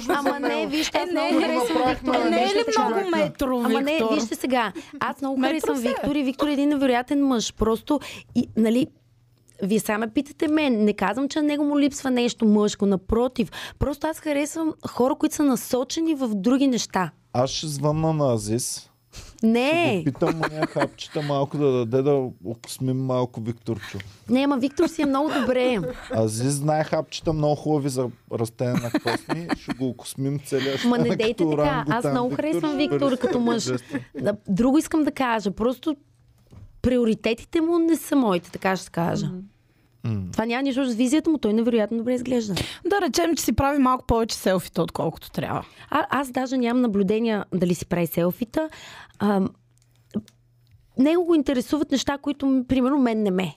Ама не, вижте, аз Е, много не, харесвам Виктор. Не е ли сега. много метро, Ама не, Виктор? вижте сега. Аз много харесвам е. Виктор и Виктор е един невероятен мъж. Просто, и, нали, вие сега ме питате мен. Не казвам, че на него му липсва нещо мъжко. Напротив. Просто аз харесвам хора, които са насочени в други неща. Аз ще звънна на Азис. Ще Не, го питам уния хапчета малко да даде да окосмим малко Викторчо. не, ама Виктор си е много добре. Азис знае хапчета много хубави за растене на косми. Ще го окосмим целия. ще Ма не дейте така. Аз много харесвам ще Виктор като мъж. Друго искам да кажа. Просто приоритетите му не са моите, така ще кажа. Това няма нищо с визията му, той невероятно добре изглежда. Да речем, че си прави малко повече селфита, отколкото трябва. А, аз даже нямам наблюдения дали си прави селфита. А, него го интересуват неща, които, примерно, мен не ме.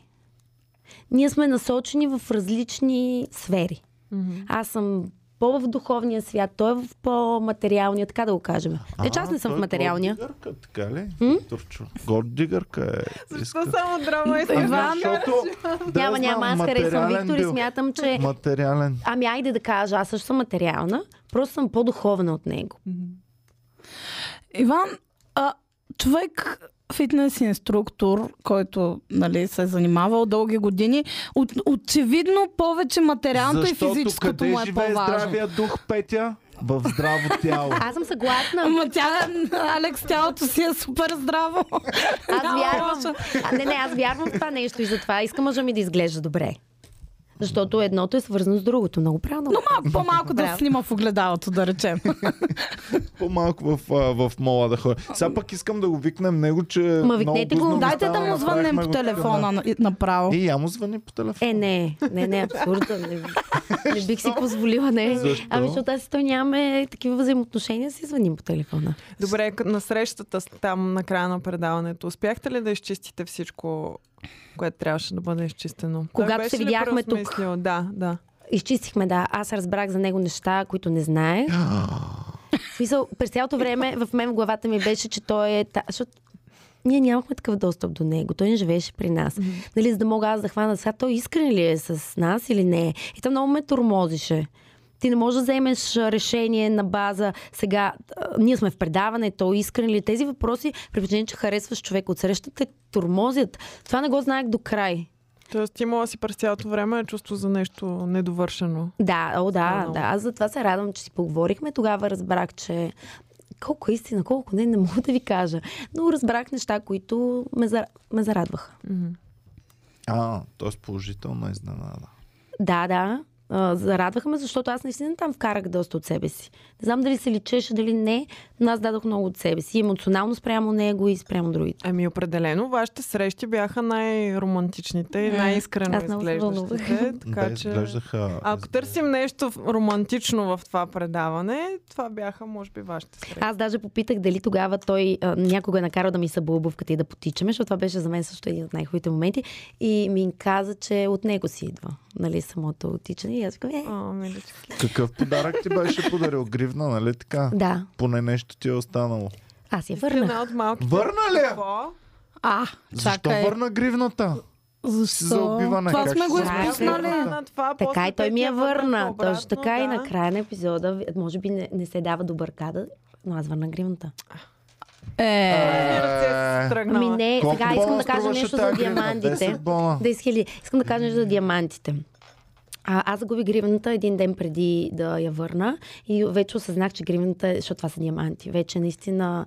Ние сме насочени в различни сфери. Аз съм по в духовния свят, той е в по-материалния, така да го кажем. Не, че аз не съм в материалния. Голдигърка, така ли? Викторчо. Голдигърка е. Защо иска. само драма и Иван, Защото, да Няма, няма, аз харесвам Виктор и смятам, че... Материален. Ами айде да кажа, аз също съм материална, просто съм по-духовна от него. Иван, а, човек фитнес инструктор, който нали, се е занимавал дълги години, от, очевидно повече материалното и Защото физическото къде му е живее по-важно. здравия дух, Петя? В здраво тяло. Аз съм съгласна. Ама тя, Алекс, тялото си е супер здраво. Аз вярвам. А, не, не, аз вярвам в това нещо и затова искам мъжа ми да изглежда добре. Защото едното е свързано с другото. Много правилно. Но малко по-малко да Браво. снима в огледалото, да речем. По-малко в, в мола да ходя. Сега пък искам да го викнем него, че Ма викнете го. Дайте да му звъннем по телефона на- направо. И я му звъни по телефона. Е, не, не, не, абсурдно. Не, не бих си позволила, не. Защо? Ами, защото аз и той нямаме такива взаимоотношения, си звъним по телефона. Добре, на срещата там на края на предаването, успяхте ли да изчистите всичко, което трябваше да бъде изчистено? Когато беше се видяхме тук. преосмислил? Да, да. Изчистихме, да. Аз разбрах за него неща, които не знае. В смисъл, през цялото време в мен в главата ми беше, че той е... Та... Защото ние нямахме такъв достъп до него. Той не живееше при нас. Mm-hmm. Нали, за да мога аз да хвана сега, той искрен ли е с нас или не. И то много ме тормозише. Ти не можеш да вземеш решение на база сега, ние сме в предаване, той искрен ли е? Тези въпроси, при че харесваш човек от среща, те тормозят. Това не го знаех до край. Тоест, имала си през цялото време чувство за нещо недовършено. Да, о, да, Станало. да. Аз затова се радвам, че си поговорихме. Тогава разбрах, че колко е истина, колко не, не мога да ви кажа. Но разбрах неща, които ме, зар... ме зарадваха. Мгм. А, т.е. положителна изненада. Да, да. А, зарадваха ме, защото аз наистина там вкарах доста от себе си. Не знам дали се личеше, дали не, но аз дадох много от себе си. Емоционално спрямо него и спрямо другите. Ами определено, вашите срещи бяха най-романтичните и най-искрено аз много се изглеждащите. Така да, че... изглеждаха... Ако търсим нещо романтично в това предаване, това бяха, може би, вашите срещи. Аз даже попитах дали тогава той а, някога е накарал да ми събу обувката и да потичаме, защото това беше за мен също един от най-хубавите моменти. И ми каза, че от него си идва, нали, самото отичане. И аз казвам, е. Какъв подарък ти беше подарил? Гривна, нали така? да, Поне нещо ти е останало. аз я върнах. Една от малките. Върна ли я? Какво? А, Защо чакай. върна гривната? Защо? за убиване, Това как сме ще го се изпуснали. На това, Така и той те ми я върна. обратно, Точно така и да. на края на епизода, може би не, не се дава добър кадър, но аз върна гривната. Е, си тръгнала. Ами не, Колко сега искам бона да кажа струваше нещо за гривна? диамантите. 10 бона. 10 хиляди. Искам да кажа нещо за диамантите. А, аз загубих гривната един ден преди да я върна и вече осъзнах, че гривната, е- защото това са диаманти, вече е наистина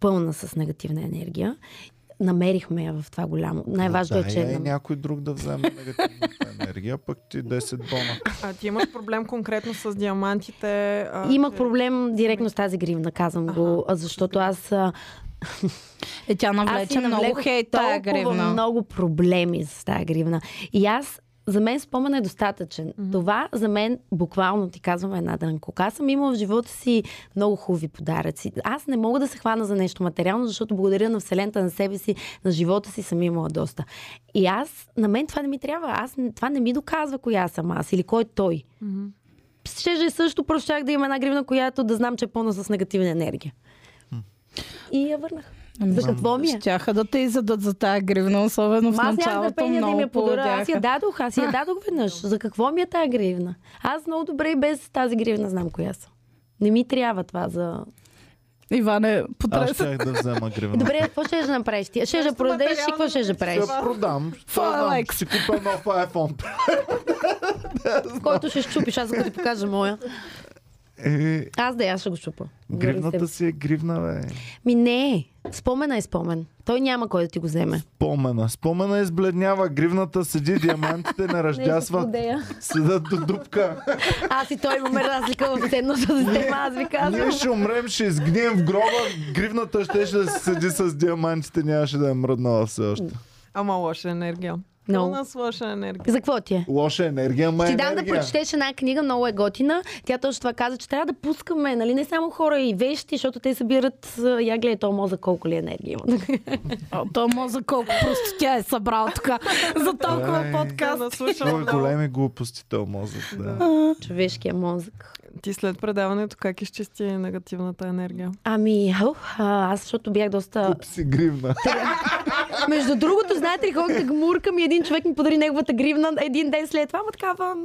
пълна с негативна енергия. Намерихме я в това голямо. Най-важно е, че... нам- някой друг да вземе негативната енергия, пък ти 10 бона. А ти имаш проблем конкретно с диамантите. А, Имах че- проблем директно с тази гривна, казвам го, а, защото аз... е тя навлече много хейт тая гривна. много проблеми с тази гривна. И аз за мен спомен е достатъчен. Mm-hmm. Това за мен, буквално ти казвам, е една дрънкока. Аз съм имала в живота си много хубави подаръци. Аз не мога да се хвана за нещо материално, защото благодаря на Вселената, на себе си, на живота си съм имала доста. И аз, на мен това не ми трябва. Аз, това не ми доказва коя съм аз или кой е той. Мгм. Щеше също просто щях да има една гривна, която да знам, че е пълна с негативна енергия. И я върнах. Ами, За какво ми е? Щяха да те изядат за тая гривна, особено в Ма аз нямах началото. търпение да ми я Много подаря. Аз я дадох, аз я дадох веднъж. За какво ми е тази гривна? Аз много добре и без тази гривна знам коя съм. Не ми трябва това за... Иване, Аз потреса. щях да взема гривна. Добре, какво ще да направиш ти? Ще да продадеш и какво ще да правиш? Ще продам. Ще е ще купя нов iPhone. Който ще щупиш, аз ако ти покажа моя. Е, Аз да я ще го щупа. гривната си е гривна, бе. Ми не, спомена е спомен. Той няма кой да ти го вземе. Спомена. Спомена избледнява. Гривната седи, диамантите не ръждясват. Седат до дупка. Аз и той имаме разлика в ценността система, аз ви казвам. Ние ще умрем, ще изгнием в гроба. Гривната ще, ще седи с диамантите, нямаше да е мръднала все още. Ама лоша енергия. Много. Пълна с лоша енергия. За какво ти е? Лоша енергия, ма Ти дам да прочетеш една книга, много е готина. Тя точно това каза, че трябва да пускаме, нали, не само хора и вещи, защото те събират, я гледай то мозък колко ли енергия има. А, То мозък колко просто тя е събрал тук за толкова Ай. Да, подкаст. наслушала Много големи глупости този мозък. Да. Човешкия мозък. Ти след предаването как изчисти негативната енергия? Ами, ау, а, аз защото бях доста... Куп си гривна. Между другото, знаете ли, ходих да гмуркам и един човек ми подари неговата гривна един ден след това, ама такава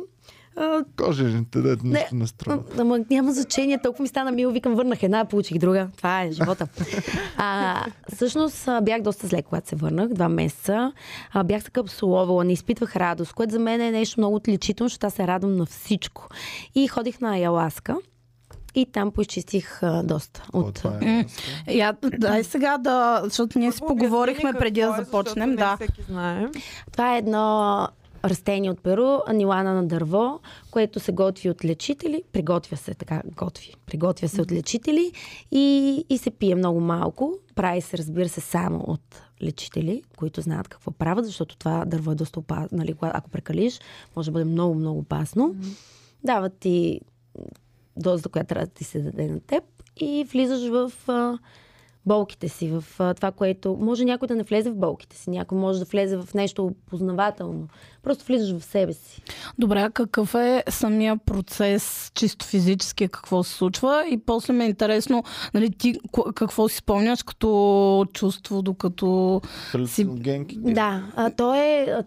А, Кожените, дето нищо не струва. Ама няма значение, толкова ми стана мило, викам, върнах една, получих друга. Това е живота. А, всъщност бях доста зле, когато се върнах, два месеца. А, бях се капсуловала, не изпитвах радост, което за мен е нещо много отличително, защото аз се радвам на всичко. И ходих на Яласка. И там поизчистих а, доста. О, От, е. Я, дай сега да, защото ние си Първо поговорихме преди да е, започнем. Да. Всеки знае. Това е едно растение от Перу, анилана на дърво, което се готви от лечители. Приготвя се така, готви. Приготвя се от лечители и, и се пие много малко. Прави се, разбира се, само от лечители, които знаят какво правят, защото това дърво е доста опасно. Нали, ако прекалиш, може да бъде много, много опасно. Дават ти доза, която трябва да ти се даде на теб и влизаш в а, болките си, в а, това, което... Може някой да не влезе в болките си, някой може да влезе в нещо познавателно. Просто влизаш в себе си. Добре, какъв е самия процес, чисто физически, какво се случва? И после ме е интересно, нали, ти какво си спомняш като чувство, докато... Халюциногенки. Да, а, то е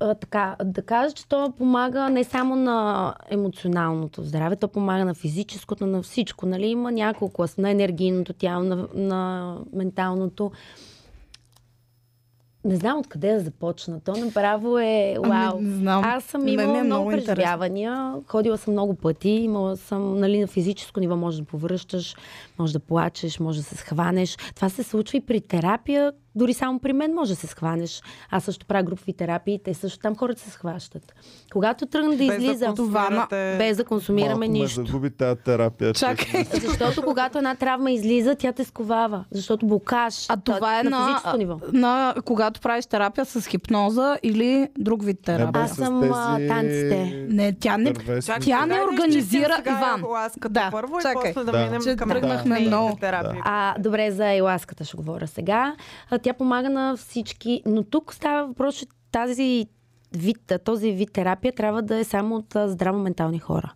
а, така, да кажа, че то помага не само на емоционалното здраве, то помага на физическото, на всичко. Нали? Има няколко, на енергийното тяло, на, на менталното. Не знам откъде да започна. То направо е Ами, вау. не знам. Аз съм имала е много, много преживявания. Ходила съм много пъти. Имала съм нали, на физическо ниво. Може да повръщаш, може да плачеш, може да се схванеш. Това се случва и при терапия. Дори само при мен може да се схванеш. Аз също правя групови терапии. Те също там хората се схващат. Когато тръгна да Без излиза, да без да консумираме Малко нищо. ме загуби тази терапия. Чакай. Защото когато една травма излиза, тя те сковава. Защото блокаж. А това е на, на, физическо ниво. на когато правиш терапия с хипноза или друг вид терапия? Аз съм, а, танците. Не, тя не... Дървесни. Тя не организира Иван. Ласката Да, първо и чакай. после да, Да. минем към тръгнахме нейните много. терапии. А, добре, за еласката ще говоря сега. А, тя помага на всички, но тук става въпрос, че тази вид, този вид терапия трябва да е само от здраво-ментални хора.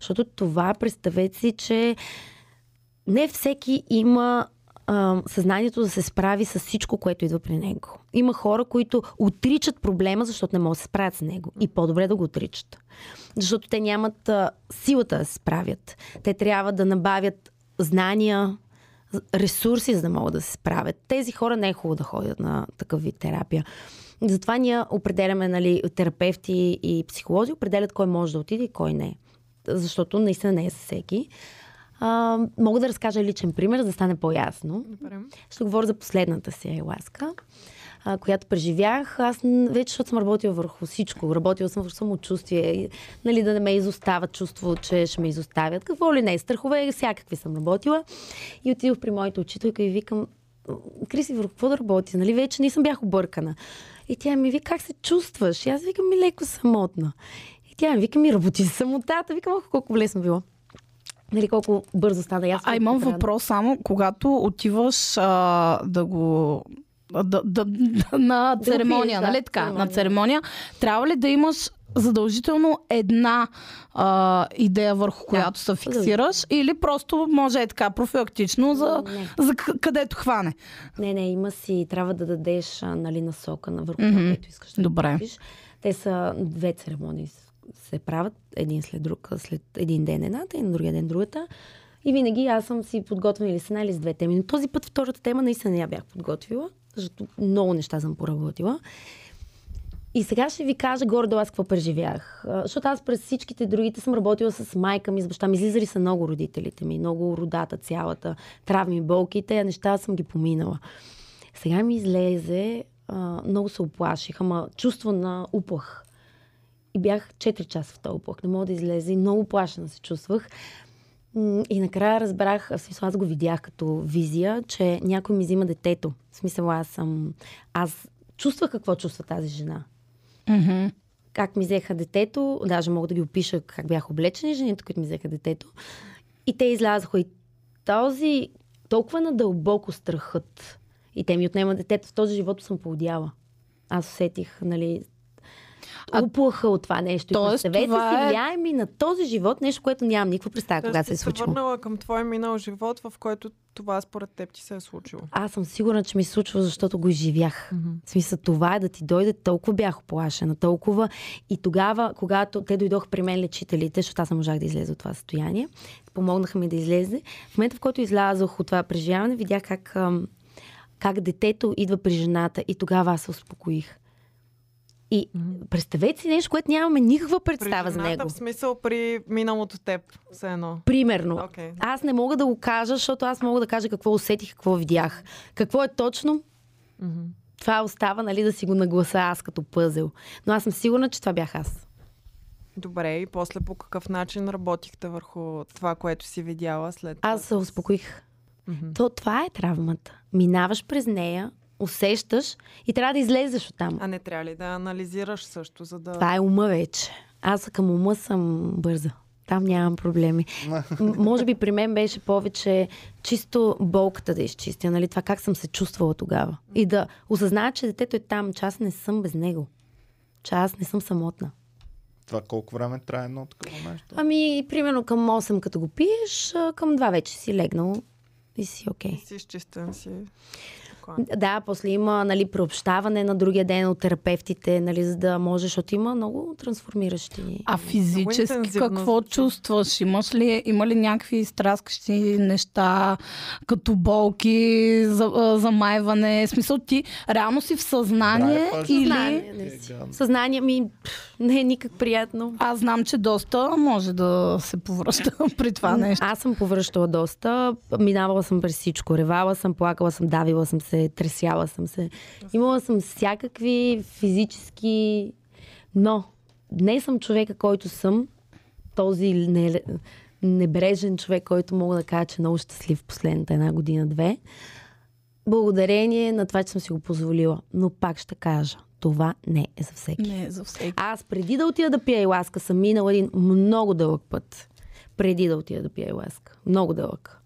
Защото това, представете си, че не всеки има а, съзнанието да се справи с всичко, което идва при него. Има хора, които отричат проблема, защото не могат да се справят с него. И по-добре да го отричат. Защото те нямат а, силата да се справят. Те трябва да набавят знания, ресурси, за да могат да се справят. Тези хора не е хубаво да ходят на такъв вид терапия. Затова ние определяме, нали, терапевти и психолози определят кой може да отиде и кой не. Защото наистина не е за всеки. А, мога да разкажа личен пример, за да стане по-ясно. Добре. Ще говоря за последната си айласка, а, която преживях. Аз вече, защото съм работила върху всичко. Работила съм върху самочувствие. Нали, да не ме изостава чувство, че ще ме изоставят. Какво ли не, страхове, всякакви съм работила. И отидох при моята учителка и викам, Криси, върху какво да работи? Нали, вече не съм бях объркана. И тя ми вика, как се чувстваш? И аз викам, ми леко самотна. И тя ми вика, ми работи самотата. Викам, ох, колко лесно било. Нали, колко бързо стана ясно. А имам въпрос само, когато отиваш а, да го да, да, да, на церемония, да, нали така? церемония. На церемония. Трябва ли да имаш задължително една а, идея върху която се фиксираш или просто може е така профилактично за, Не. за където хване? Не, не, има си, трябва да дадеш нали, насока на върху това, което искаш да Добре. направиш. Те са две церемонии се правят, един след друг, след един ден едната и на другия ден другата. И винаги аз съм си подготвила или с една или с две теми. Но този път втората тема наистина не я бях подготвила, защото много неща съм поработила. И сега ще ви кажа горе-долу аз какво преживях. А, Защото аз през всичките другите съм работила с майка ми, с баща ми. Излизали са много родителите ми, много родата цялата, травми, болки. Те неща съм ги поминала. Сега ми излезе, а, много се оплаших, ама чувство на уплах. И бях 4 часа в този уплах. Не мога да излезе. Много плашена се чувствах. И накрая разбрах, в смисъл аз го видях като визия, че някой ми взима детето. В смисъл аз съм... Аз чувствах какво чувства тази жена. Мгм. Как ми взеха детето, даже мога да ги опиша как бяха облечени жените, които ми взеха детето. И те излязоха. И този толкова надълбоко страхът. И те ми отнемат детето. В този живот съм поудяла. Аз усетих, нали, Уплаха от това нещо. Тоест, и представете това си, е- влияе ми на този живот нещо, което нямам никаква представа кога се е случило. върнала към твой минал живот, в който това според теб ти се е случило. Аз съм сигурна, че ми се случва, защото го изживях. В смисъл това е да ти дойде, толкова бях оплашена, толкова. И тогава, когато те дойдоха при мен лечителите, защото аз не можах да излеза от това състояние, помогнаха ми да излезе. В момента, в който излязох от това преживяване, видях как, как детето идва при жената и тогава аз се успокоих. И представете си нещо, което нямаме никаква представа При за жената, него. В смисъл при миналото теб, все едно. Примерно. Окей. Аз не мога да го кажа, защото аз мога да кажа какво усетих, какво видях. Какво е точно, Мгм. това остава, нали, да си го нагласа аз като пъзел. Но аз съм сигурна, че това бях аз. Добре, и после по какъв начин работихте върху това, което си видяла след Аз се успокоих. Мгм. То, това е травмата. Минаваш през нея, усещаш и трябва да излезеш оттам. А не трябва ли да анализираш също, за да... Това е ума вече. Аз към ума съм бърза. Там нямам проблеми. М- може би при мен беше повече чисто болката да изчистя, нали? Това как съм се чувствала тогава. И да осъзная, че детето е там, че аз не съм без него. Че аз не съм самотна. Това колко време трае едно такова нещо? Ами, примерно към 8, като го пиеш, към 2 вече си легнал и си окей. И си изчистен си. Спокоен. Да, после има нали, приобщаване на другия ден от терапевтите, нали, за да можеш, защото има много трансформиращи. А физически какво звучи. чувстваш? Имаш ли, има ли някакви изтраскащи неща, като болки, за, замайване? В смисъл ти реално си в съзнание Драйваш. или... Съзнание, не си. Съзнание ми пф, не е никак приятно. Аз знам, че доста може да се повръща при това нещо. Аз съм повръщала доста. Минавала съм през всичко. Ревала съм, плакала съм, давила съм се, тресяла съм се. Имала съм всякакви физически... Но днес съм човека, който съм. Този не, небрежен човек, който мога да кажа, че е много щастлив последната една година-две. Благодарение на това, че съм си го позволила. Но пак ще кажа, това не е за всеки. Не е за всеки. Аз преди да отида да пия иласка съм минала един много дълъг път. Преди да отида да пия иласка. Много дълъг.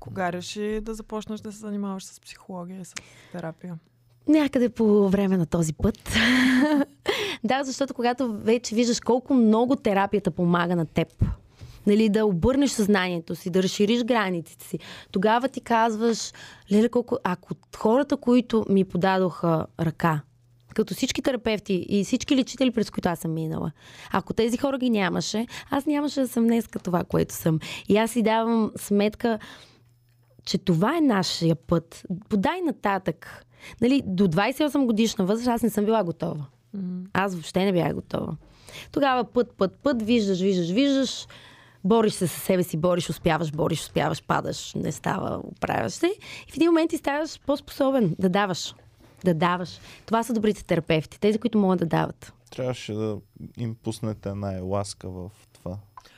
Кога реши да започнеш да се занимаваш с психология и с терапия? Някъде по време на този път. да, защото когато вече виждаш колко много терапията помага на теб, нали, да обърнеш съзнанието си, да разшириш границите си, тогава ти казваш, леле, колко... ако хората, които ми подадоха ръка, като всички терапевти и всички лечители, през които аз съм минала. Ако тези хора ги нямаше, аз нямаше да съм днеска това, което съм. И аз си давам сметка, че това е нашия път. Подай нататък. Нали, до 28 годишна възраст аз не съм била готова. Аз въобще не бях готова. Тогава път, път, път, виждаш, виждаш, виждаш, бориш се със себе си, бориш, успяваш, бориш, успяваш, падаш, не става, оправяш се. И в един момент ти ставаш по-способен да даваш. Да даваш. Това са добрите терапевти, тези, които могат да дават. Трябваше да им пуснете една еласка в това.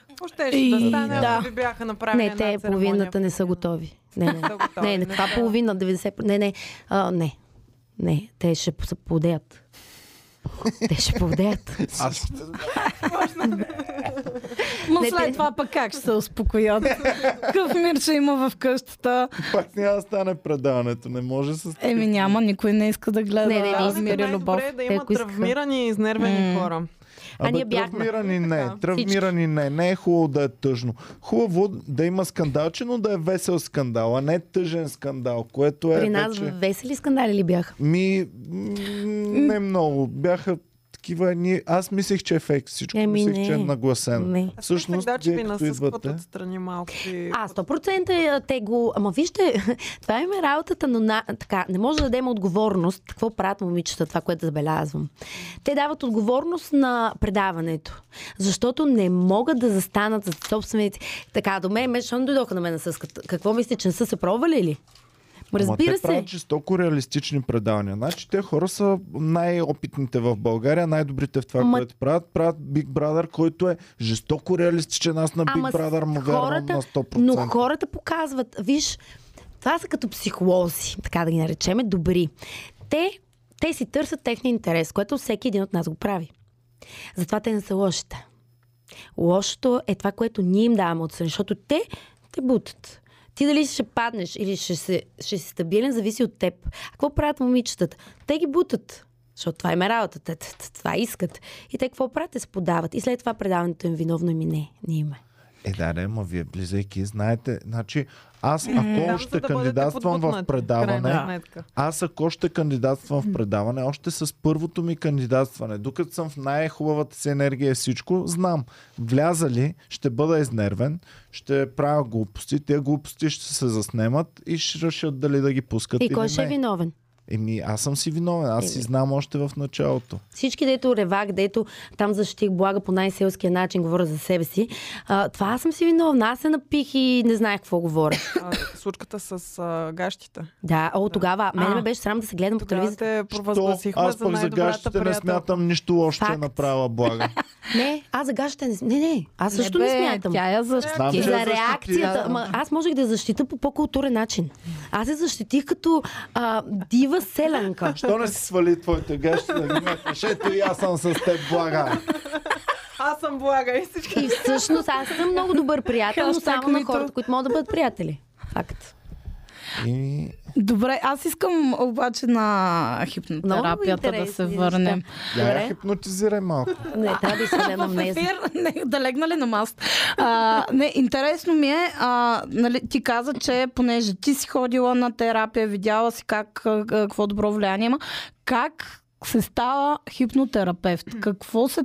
Какво ще да стане, да. ви бяха направили Не, те половината не са готови. Не, не. Са готови, не, не, са. половина, 90%. Не, не. А, не. Не, те ще се подеят. Те ще повдеят. Аз Но Не, след те- това пък как ще се успокоят? Какъв мир ще има в къщата? пак няма да стане предаването. Не може с... Еми няма, никой не иска да гледа Не, не, не, не, мир и любов. Е да има травмирани и изнервени М. хора. А ние бяхме. Травмирани не, Да. травмирани не. Не е хубаво да е тъжно. Хубаво да има скандалче, но да е весел скандал, а не тъжен скандал, което е При нас вече... весели скандали ли бяха? Ми, м, не много. Бяха такива едни... Аз мислех, че е фейк. Всичко Еми, мислех, не. че е нагласено. Не. Всъщност, Сега, че ви насъскват отстрани малко. А, 100% е, те го... Ама вижте, това им е работата, но на... така, не може да дадем отговорност. Какво правят момичета, това, което забелязвам. Те дават отговорност на предаването. Защото не могат да застанат за собствените... Така, до мен, защо не дойдоха на мен на съската? Какво мислите, че не са се пробвали ли? Ма Ама Разбира те се. правят жестоко реалистични предавания. Значи те хора са най-опитните в България, най-добрите в това, Ама- което правят. Правят Big Brother, който е жестоко реалистичен. Аз на Big Ама Brother му вярвам хората, на 100%. но хората показват, виж, това са като психолози, така да ги наречеме, добри. Те, те си търсят техния интерес, което всеки един от нас го прави. Затова те не са лошите. Лошото е това, което ние им даваме отстрани, защото те те бутат. Ти дали ще паднеш или ще, се, ще си стабилен, зависи от теб. А какво правят момичетата? Те ги бутат. Защото това им е работа. Те- те- те- Това искат. И те какво правят? Те се подават. И след това предаването им виновно ми не. Не им е. Да, да, ма вие влизайки, знаете, значи аз ако Там, ще да кандидатствам в предаване, крайна аз ако ще кандидатствам в предаване, още с първото ми кандидатстване, докато съм в най-хубавата си енергия всичко, знам, вляза ли, ще бъда изнервен, ще правя глупости, тези глупости ще се заснемат и ще решат дали да ги пускат И или кой ще е виновен? Еми, аз съм си виновен, аз си знам още в началото. Всички, дето ревак, дето там защитих блага по най-селския начин, говоря за себе си. А, това аз съм си виновна. Аз се напих и не знаех какво говоря. А, случката с а, гащите. Да, о, тогава мене А. ме беше срам да се гледам по телевизията. Аз за пък за най-добрата гащите не приятелка. смятам нищо лошо, че е направила блага. Не, аз за гащите не... Не, не, аз също не, бе, смятам. Тя я защити. За реакцията. Да. Ма, аз можех да защита по по-културен начин. Аз се защитих като а, дива селянка. Що не си свали твоите гащи да ги метнеш? Ето и аз съм с теб, блага. Аз съм блага и всички. И всъщност аз съм много добър приятел, но Хаштаг само на мито. хората, които могат да бъдат приятели. Факт. И Добре, аз искам обаче на хипнотерапията да се върнем. неща. я хипнотизирай малко. Не, трябва да В амнезия. ефир, не, да легна ли на маст? А, не, интересно ми е, а, нали, ти каза, че понеже ти си ходила на терапия, видяла си как, какво добро влияние има, как се става хипнотерапевт? Какво се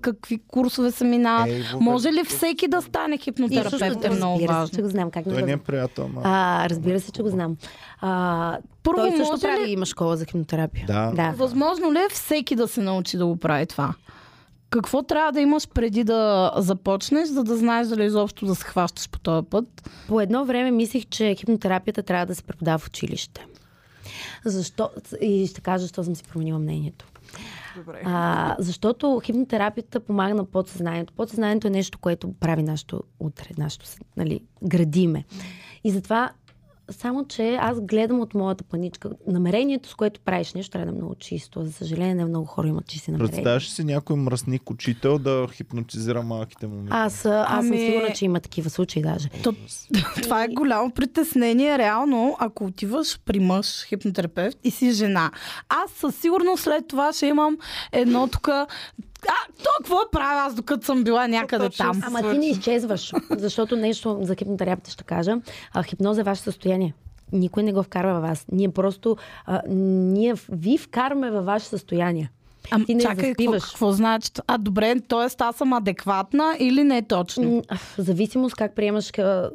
какви курсове се минават? Вука, Може ли всеки да стане хипнотерапевт? Е много разбира се, важно. че го знам. Как не Той не е приятел на... А, разбира се, че го знам. А, Първо, той също може ли- прави, има школа за хипнотерапия. Да. да. Възможно ли е всеки да се научи да го прави това? Какво трябва да имаш преди да започнеш, за да знаеш дали изобщо да се хващаш по този път? По едно време мислих, че хипнотерапията трябва да се преподава в училище. Защо? И ще кажа, защо съм си променила мнението. Добре. А, защото хипнотерапията помага на подсъзнанието. Подсъзнанието е нещо, което прави нашето утре, нашето, нали, градиме. И затова, само че аз гледам от моята паничка. Намерението, с което правиш нещо, трябва да е много чисто. За съжаление, не много хора имат чисти намерения. Представяш ли си някой мръсник учител да хипнотизира малките момичета? Аз, аз съм Ами- сигурна, че има такива случаи даже. То, това е голямо притеснение. Реално, ако отиваш при мъж, хипнотерапевт и си жена, аз със сигурност след това ще имам едно тук. А, то какво е правя аз, докато съм била някъде точно там? Ама ти не изчезваш, защото нещо за хипнотерапията ще кажа. А, хипноза е ваше състояние. Никой не го вкарва във вас. Ние просто, а, ние, ви вкараме във ваше състояние. Ам, ти не чакай, какво, заспиваш. какво значи? А, добре, т.е. аз съм адекватна или не точно? М, а, В зависимост как приемаш а,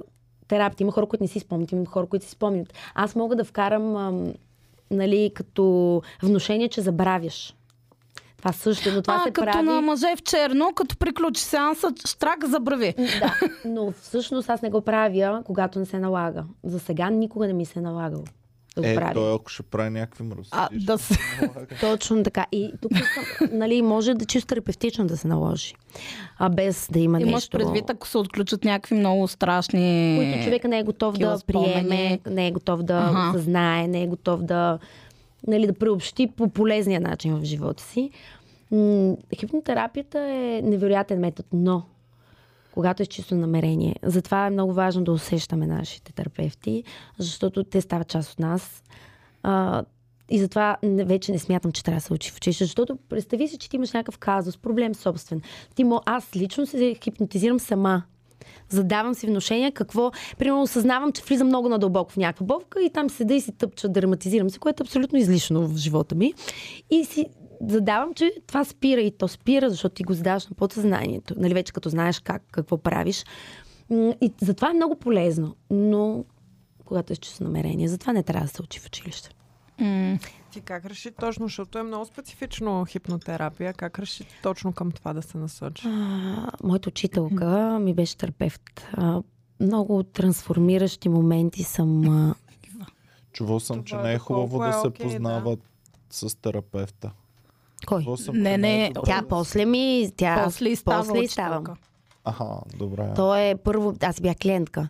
терапия. Има хора, които не си спомнят, има хора, които си спомнят. Аз мога да вкарам ам, нали, като внушение, че забравяш. Това също, но това а, се като прави... на мъже в черно, като приключи сеанса, штрак забрави. Да, но всъщност аз не го правя, когато не се налага. За сега никога не ми се е налагало да го Е, правя. той ако ще прави някакви мръсни. А, да се... Точно така. И тук искам, нали, може да чисто терапевтично да се наложи. А без да има Имаш нещо... предвид, ако се отключат някакви много страшни... които човека не е готов да приеме, не е готов да Аха. осъзнае, не е готов да, нали, да преобщи по полезния начин в живота си. Хипнотерапията е невероятен метод, но когато е с чисто намерение. Затова е много важно да усещаме нашите терапевти, защото те стават част от нас. А, и затова вече не смятам, че трябва да се учи в училище, защото представи си, че ти имаш някакъв казус, проблем собствен. Ти, мо- аз лично се хипнотизирам сама. Задавам си вношения какво. Примерно осъзнавам, че влизам много надълбоко в някаква бовка и там седа и си тъпча, драматизирам се, което е абсолютно излишно в живота ми. И си задавам, че това спира и то спира, защото ти го задаваш на подсъзнанието. Нали, вече като знаеш как, какво правиш. И затова е много полезно. Но когато е с чувство намерение, затова не трябва да се учи в училище. М, Ти как реши точно, защото е много специфично хипнотерапия, как реши точно към това да се насочи? А, моята учителка ми беше терапевт. А, много трансформиращи моменти съм. А, Чувал съм, че Това не е хубаво е да се да. познават с терапевта. Кой? Не, не, е добре Тя да- после ми. Тя, После става после ставам. Аха, добре. То е първо, аз бях клиентка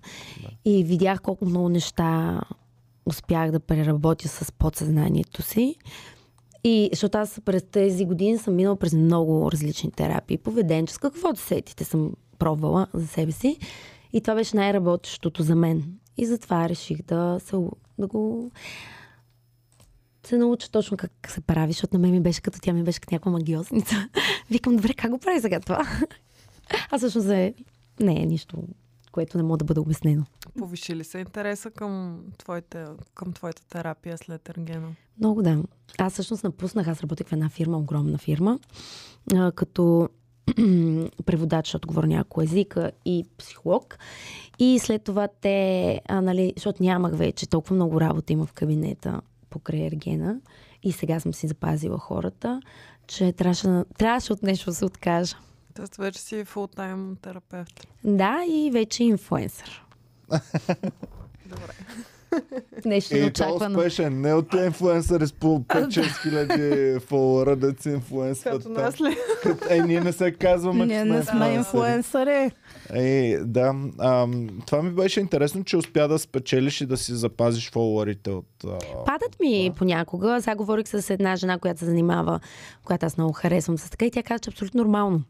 и видях колко много неща успях да преработя с подсъзнанието си. И защото аз през тези години съм минала през много различни терапии, поведенческа, какво да сетите съм пробвала за себе си. И това беше най-работещото за мен. И затова реших да, се, да го се науча точно как се прави, защото на мен ми беше като тя ми беше като някаква магиосница. Викам, добре, как го прави сега това? А всъщност е, не е нищо, което не може да бъде обяснено. Повиши ли се интереса към твоите, към твоята терапия след ергена? Много да. Аз всъщност напуснах, аз работех в една фирма, огромна фирма, а, като преводач, защото говоря няколко езика и психолог. И след това те, а, нали, защото нямах вече толкова много работа има в кабинета покрай Ергена и сега съм си запазила хората, че трябваше, трябваше от нещо да се откажа. Тоест вече си фултайм терапевт. Да, и вече инфуенсър. Добре. Нещо И то успешен. Не от инфлуенсъри с по 5-6 хиляди фолуара, да си инфлуенсват. Като нас ли? Като- Е, ние не се казваме, Ние че не сме инфлуенсъри. Е, да. Ам, това ми беше интересно, че успя да спечелиш и да си запазиш фолуарите от... А, Падат ми понякога. Сега говорих с една жена, която се занимава, която аз много харесвам с така и тя каза, че е абсолютно нормално.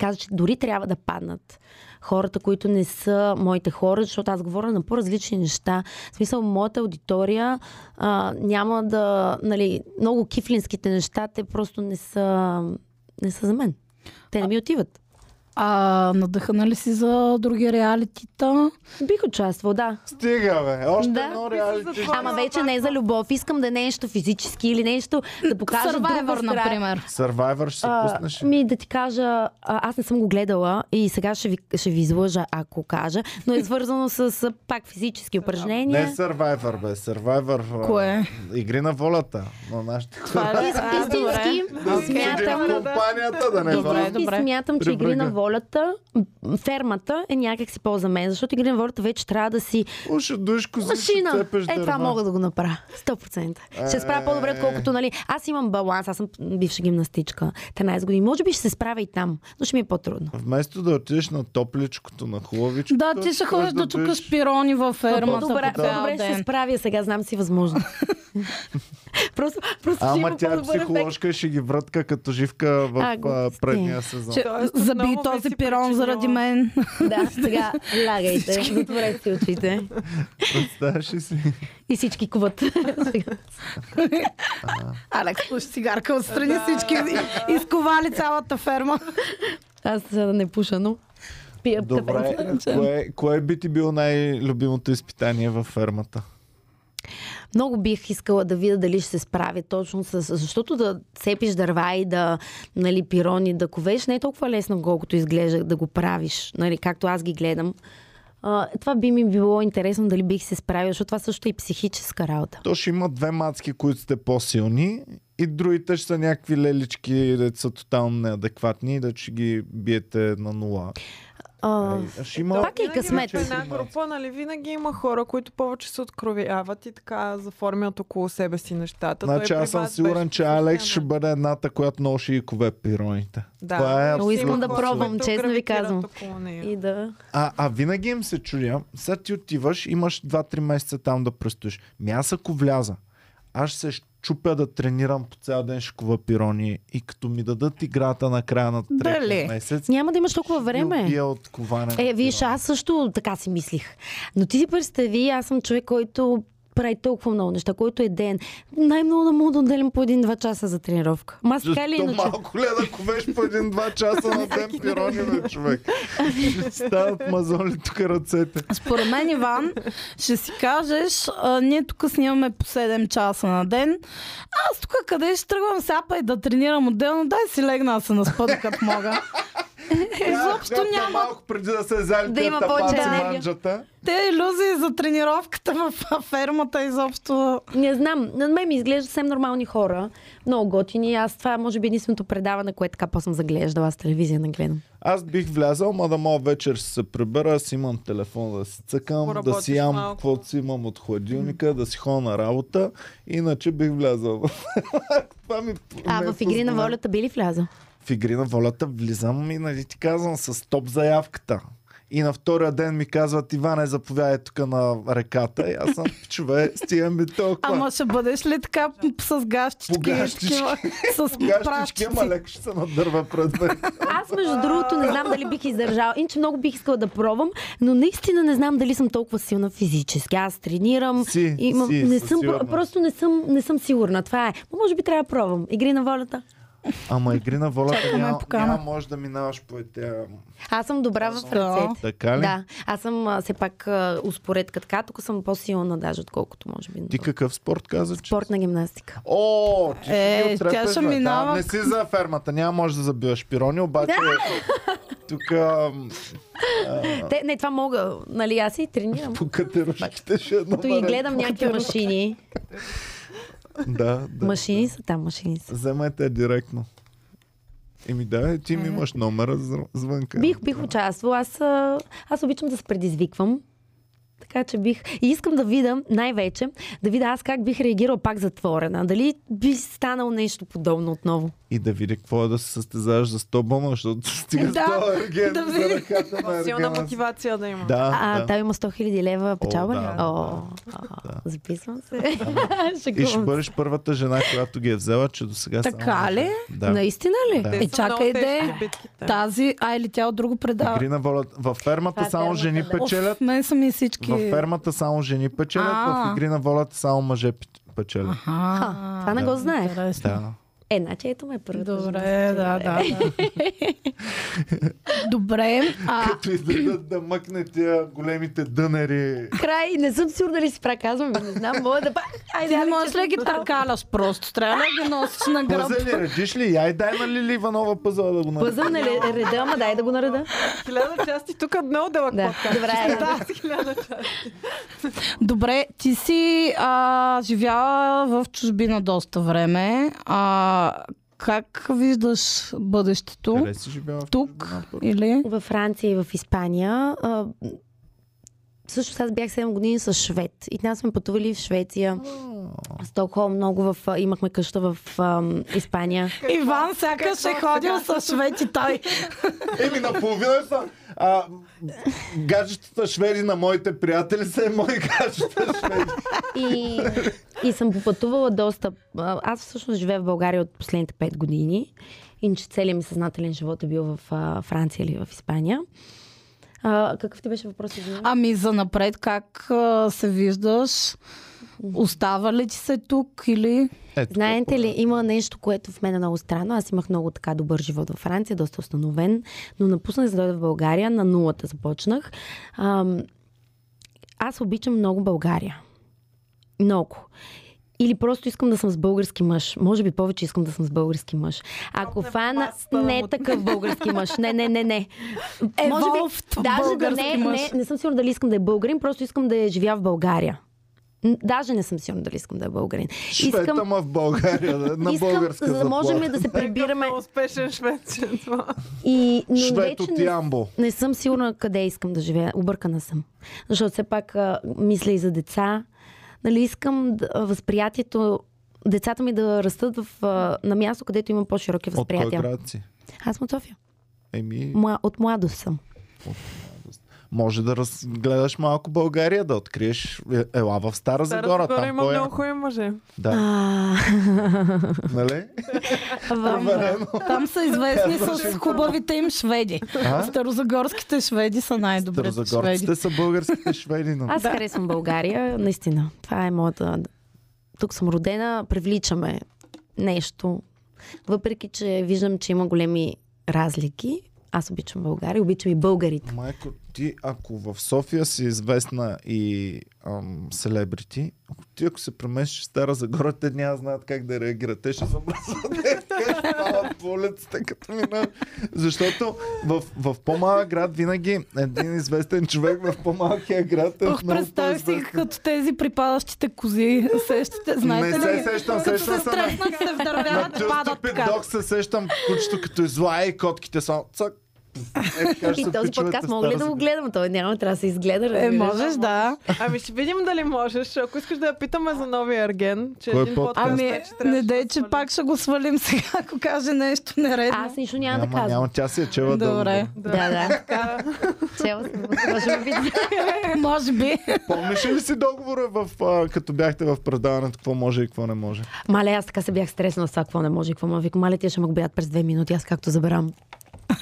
Каза, че дори трябва да паднат хората, които не са моите хора, защото аз говоря на по-различни неща. В смисъл, моята аудитория а, няма да... Нали, много кифлинските неща, те просто не са, не са за мен. Те не ми отиват. А надъхана ли си за други реалитита? Бих участвал, да. Стига, бе. Още Да. едно реалити. Ама е вече не за любов. Искам да е нещо физически или нещо да покажа друга Survivor, страна. например. Survivor ще се А, пуснеш. ми да ти кажа, а, аз не съм го гледала и сега ще ви, ще ви излъжа, ако кажа, но е свързано с пак физически упражнения. Не Survivor, бе. Survivor. а, Кое? Игри на волята. На нашите Това е Ис- Истински смятам, компанията да не е истински смятам, че игри на брега. Волята, фермата е някак си по-за мен, защото игри на волята вече трябва да си Уша душ кози, ще машина. Е, това дърва. мога да го направя. 100%. Ще се справя по-добре, Е. отколкото, нали, аз имам баланс, аз съм бивша гимнастичка, 13 години. Може би ще се справя и там, но ще ми е по-трудно. Вместо да отидеш на топличкото, на хубавичкото. Да, ти ще ходиш да бидеш- чукаш пирони във фермата Добре, цял добре ще се справя сега, знам си възможно. просто, просто ще Ама тя е психоложка и ще ги врътка като живка в А, предния сезон. Че, Този си пирон заради мен. Да, сега лягайте, затворете си очите Представяш ли си? и всички куват. Алекс пуши цигарка отстрани всички изковали цялата ферма. Аз а, не пуша, но пия Добре, кафе. кое, кое би ти било най-любимото изпитание във фермата? Много бих искала да видя дали ще се справя точно с... Защото да цепиш дърва и да, нали, пирони да ковеш не е толкова лесно, колкото изглежда да го правиш, нали, както аз ги гледам. А, това би ми било интересно дали бих се справила, защото това също е и психическа работа. То ще има две мацки, които сте по-силни и другите ще са някакви лелички, де са тотално неадекватни да ще ги биете на нула. А, ще има... Пак е късмет. В една група, нали, винаги има хора, които повече се откровяват и така заформят около себе си нещата. Значи аз съм сигурен, че Алекс ще бъде едната, която носи и кове пироните. Да, Това е Много искам да пробвам, честно ви казвам. и да... А, а винаги им се чудя, сега ти отиваш, имаш 2-3 месеца там да престоиш. Ми аз ако вляза, аз ще се чупя да тренирам по цял ден шкова пирони и като ми дадат играта на края на третия месец, Няма да имаш толкова време. убия от коване. Е, виж, аз също така си мислих. Но ти си представи, аз съм човек, който прави толкова много неща, който е ден. Най-много да мога да отделям по един-два часа за тренировка. Ма така То иначе. малко ли е да ковеш по един-два часа на ден пирони, бе, човек? Ще стават мазоли тук ръцете. Според мен, Иван, ще си кажеш, а, ние тук снимаме по 7 часа на ден. Аз тук къде ще тръгвам сапа и да тренирам отделно, дай си легна да се наспа, докато мога. Изобщо Бяхте няма. Малко преди да се зали Да има повече манджата. Те иллюзии за тренировката в фермата изобщо. Не знам, на мен ми изглежда съвсем нормални хора, много готини. Аз това може би е единственото предаване, което така по съм заглеждала, аз телевизия не гледам. Аз бих влязал, ма да мога вечер ще се прибера, аз имам телефон да си цъкам, да си ям малко. каквото си имам от хладилника, да си ходя на работа, иначе бих влязал. Това ми А в Игри на волята би ли влязал? В игри на волята влизам и нали ти казвам с топ заявката. И на втория ден ми казват, Иване, заповядай тук на реката. И аз съм, чове, стигам ми толкова. Ама ще бъдеш ли така с гащички? Гащички. С Гащички, ама леко ще се надърва пред мен. Аз, между другото, не знам дали бих издържала. Иначе много бих искала да пробвам, но наистина не знам дали съм толкова силна физически. Аз тренирам. Си, имам, си, не съм, просто не съм, не съм сигурна. Това е. Но може би трябва да пробвам. Игри на волята. Ама игри на волята няма, няма може да минаваш по тези... Аз съм добра в Да. ръцете. Така ли? Да, аз съм а, все пак а, успоредка така, тук съм по-силна даже, отколкото може би. Ти какъв спорт каза, че? Спортна гимнастика. О, ти Е, си от тя ще минава- Да, не си за фермата, няма може да забиваш пирони, обаче тук ам, Те, не, това мога, нали, аз и тренирам. по катерушките ще е Като и гледам някакви машини. Да, да. Машини са там, машини са. Вземете директно. Еми да, ти ми имаш номера зв- звънка. Бих, бих участвала. Аз, аз обичам да се предизвиквам. Така че бих. И искам да видя, най-вече, да видя аз как бих реагирал пак затворена. Дали би станало нещо подобно отново. И да види какво е да се състезаваш за 100 бона, защото стига Да, 100 ерген да ръката на Силна мотивация да има. Да, А, да. там има 100 000 лева печалба ли? да, О, да. записвам се. И ще бъдеш първата жена, която ги е взела, че до сега Така само... ли? Да. Наистина ли? Да. Те Е, чакай де. битките. Тази, а или тя от друго предава. Игри на волята. Във фермата е само фермата, жени да. печелят. Мен са ми всички... Във фермата само жени печелят, в А. игри на волята само мъже пе- печелят. Аха, Ха, това не Да. го знаех. Да. Е, значи ето ме първата. Добре, да, да, да. Добре, а, Като излизат да мъкне тия големите дънери. Край, не съм сигурна дали си правя, казвам, ви, не знам, мога да... Айде, не можеш ли ги търкаляш просто? Трябва ли да ги носиш на гръб? Пъзели, редиш ли? Яй дай на Лили Иванова пъзела да го направи. Пъзъл на ле- реда, ама дай да го нареда. Хиляда части тук е много дълъг Да, подкаст. добре. Да, хиляда части. Добре, ти си а, живяла в чужбина доста време. А, как виждаш бъдещето? Къде си живяла в Тук чужбина, или? Във Франция и в Испания. А, също аз бях 7 години с швед. И нас сме пътували в Швеция, Стокхолм, много в... Имахме къща в ам, Испания. Иван сякаш е ходил с шведи той. Еми, наполовина са... А, гаджетата шведи на моите приятели са и мои гаджета шведи. И, и съм попътувала доста. Аз всъщност живея в България от последните 5 години. Иначе целият ми съзнателен живот е бил в а, Франция или в Испания. А, какъв ти беше въпрос? извинявай? Ами за напред как а, се виждаш? Остава ли ти се тук или? Ето, Знаете ли, има нещо, което в мен е много странно. Аз имах много така добър живот във Франция, доста установен, но напуснах за да дойда в България, на нулата започнах. Ам, аз обичам много България. Много. Или просто искам да съм с български мъж. Може би повече искам да съм с български мъж. Ако на фана масата не е такъв български мъж. Не, не, не, не. Може би, даже да не, мъж. не, не съм сигурна дали искам да е българин, просто искам да е живя в България. Даже не съм сигурна дали искам да е българин. Швед, ама в България, да, на искам, българска за да можем да се прибираме. Успешен това. И, но Швед от не, Ямбо. не съм сигурна къде искам да живея. Объркана съм. Защото все пак а, мисля и за деца. Нали, искам да, възприятието, децата ми да растат в, а, на място, където има по-широки От кой възприятия. град си? Аз съм от София. Еми, Мла, от младост съм. Може да разгледаш малко България, да откриеш е- ела в Стара Стара Загора. Там има кой е? много хубави мъже. Да, нали? Там са известни с хубавите им шведи. Старозагорските шведи са най-добрите шведи. Старозагорците са българските шведи. Аз харесвам България, наистина. Това е моята... Тук съм родена, привличаме нещо. Въпреки, че виждам, че има големи разлики, аз обичам България, обичам и българите. Майко, ти ако в София си известна и ам, селебрити, ако ти ако се преместиш в Стара Загора, те няма знаят как да реагират. Те ще стават по улицата, като мина. Защото в, в по-малък град винаги един известен човек в по-малкия град е Ох, представих си като тези припадащите кози. Сещате, знаете Не ли? се сещам, Като сещам се се на- стреснат, се вдървяват, падат така. Dog се сещам кучето като излая и котките са цък, Е, така И този подкаст мога ли да го гледам? Той няма, трябва да се изгледа. Е, можеш, да. Ами ще видим дали можеш. Ако искаш да я питаме за новия Ерген, че Кой един подкаст? подкаст Ами, трябваше не дей, да че пак ще го свалим сега, ако каже нещо нередно. Аз нищо няма, да Няма, казвам. няма, тя си е чела Добре. дълго. Да, да. Така, Чела съм. Може би видя. Може би. Помниш ли си договора, в, като бяхте в предаването, какво може и какво не може? Мале, аз така се бях стреснала с това, какво не може, и какво може. Викам, мале, тия ще ме губят през две минути, аз както заберам.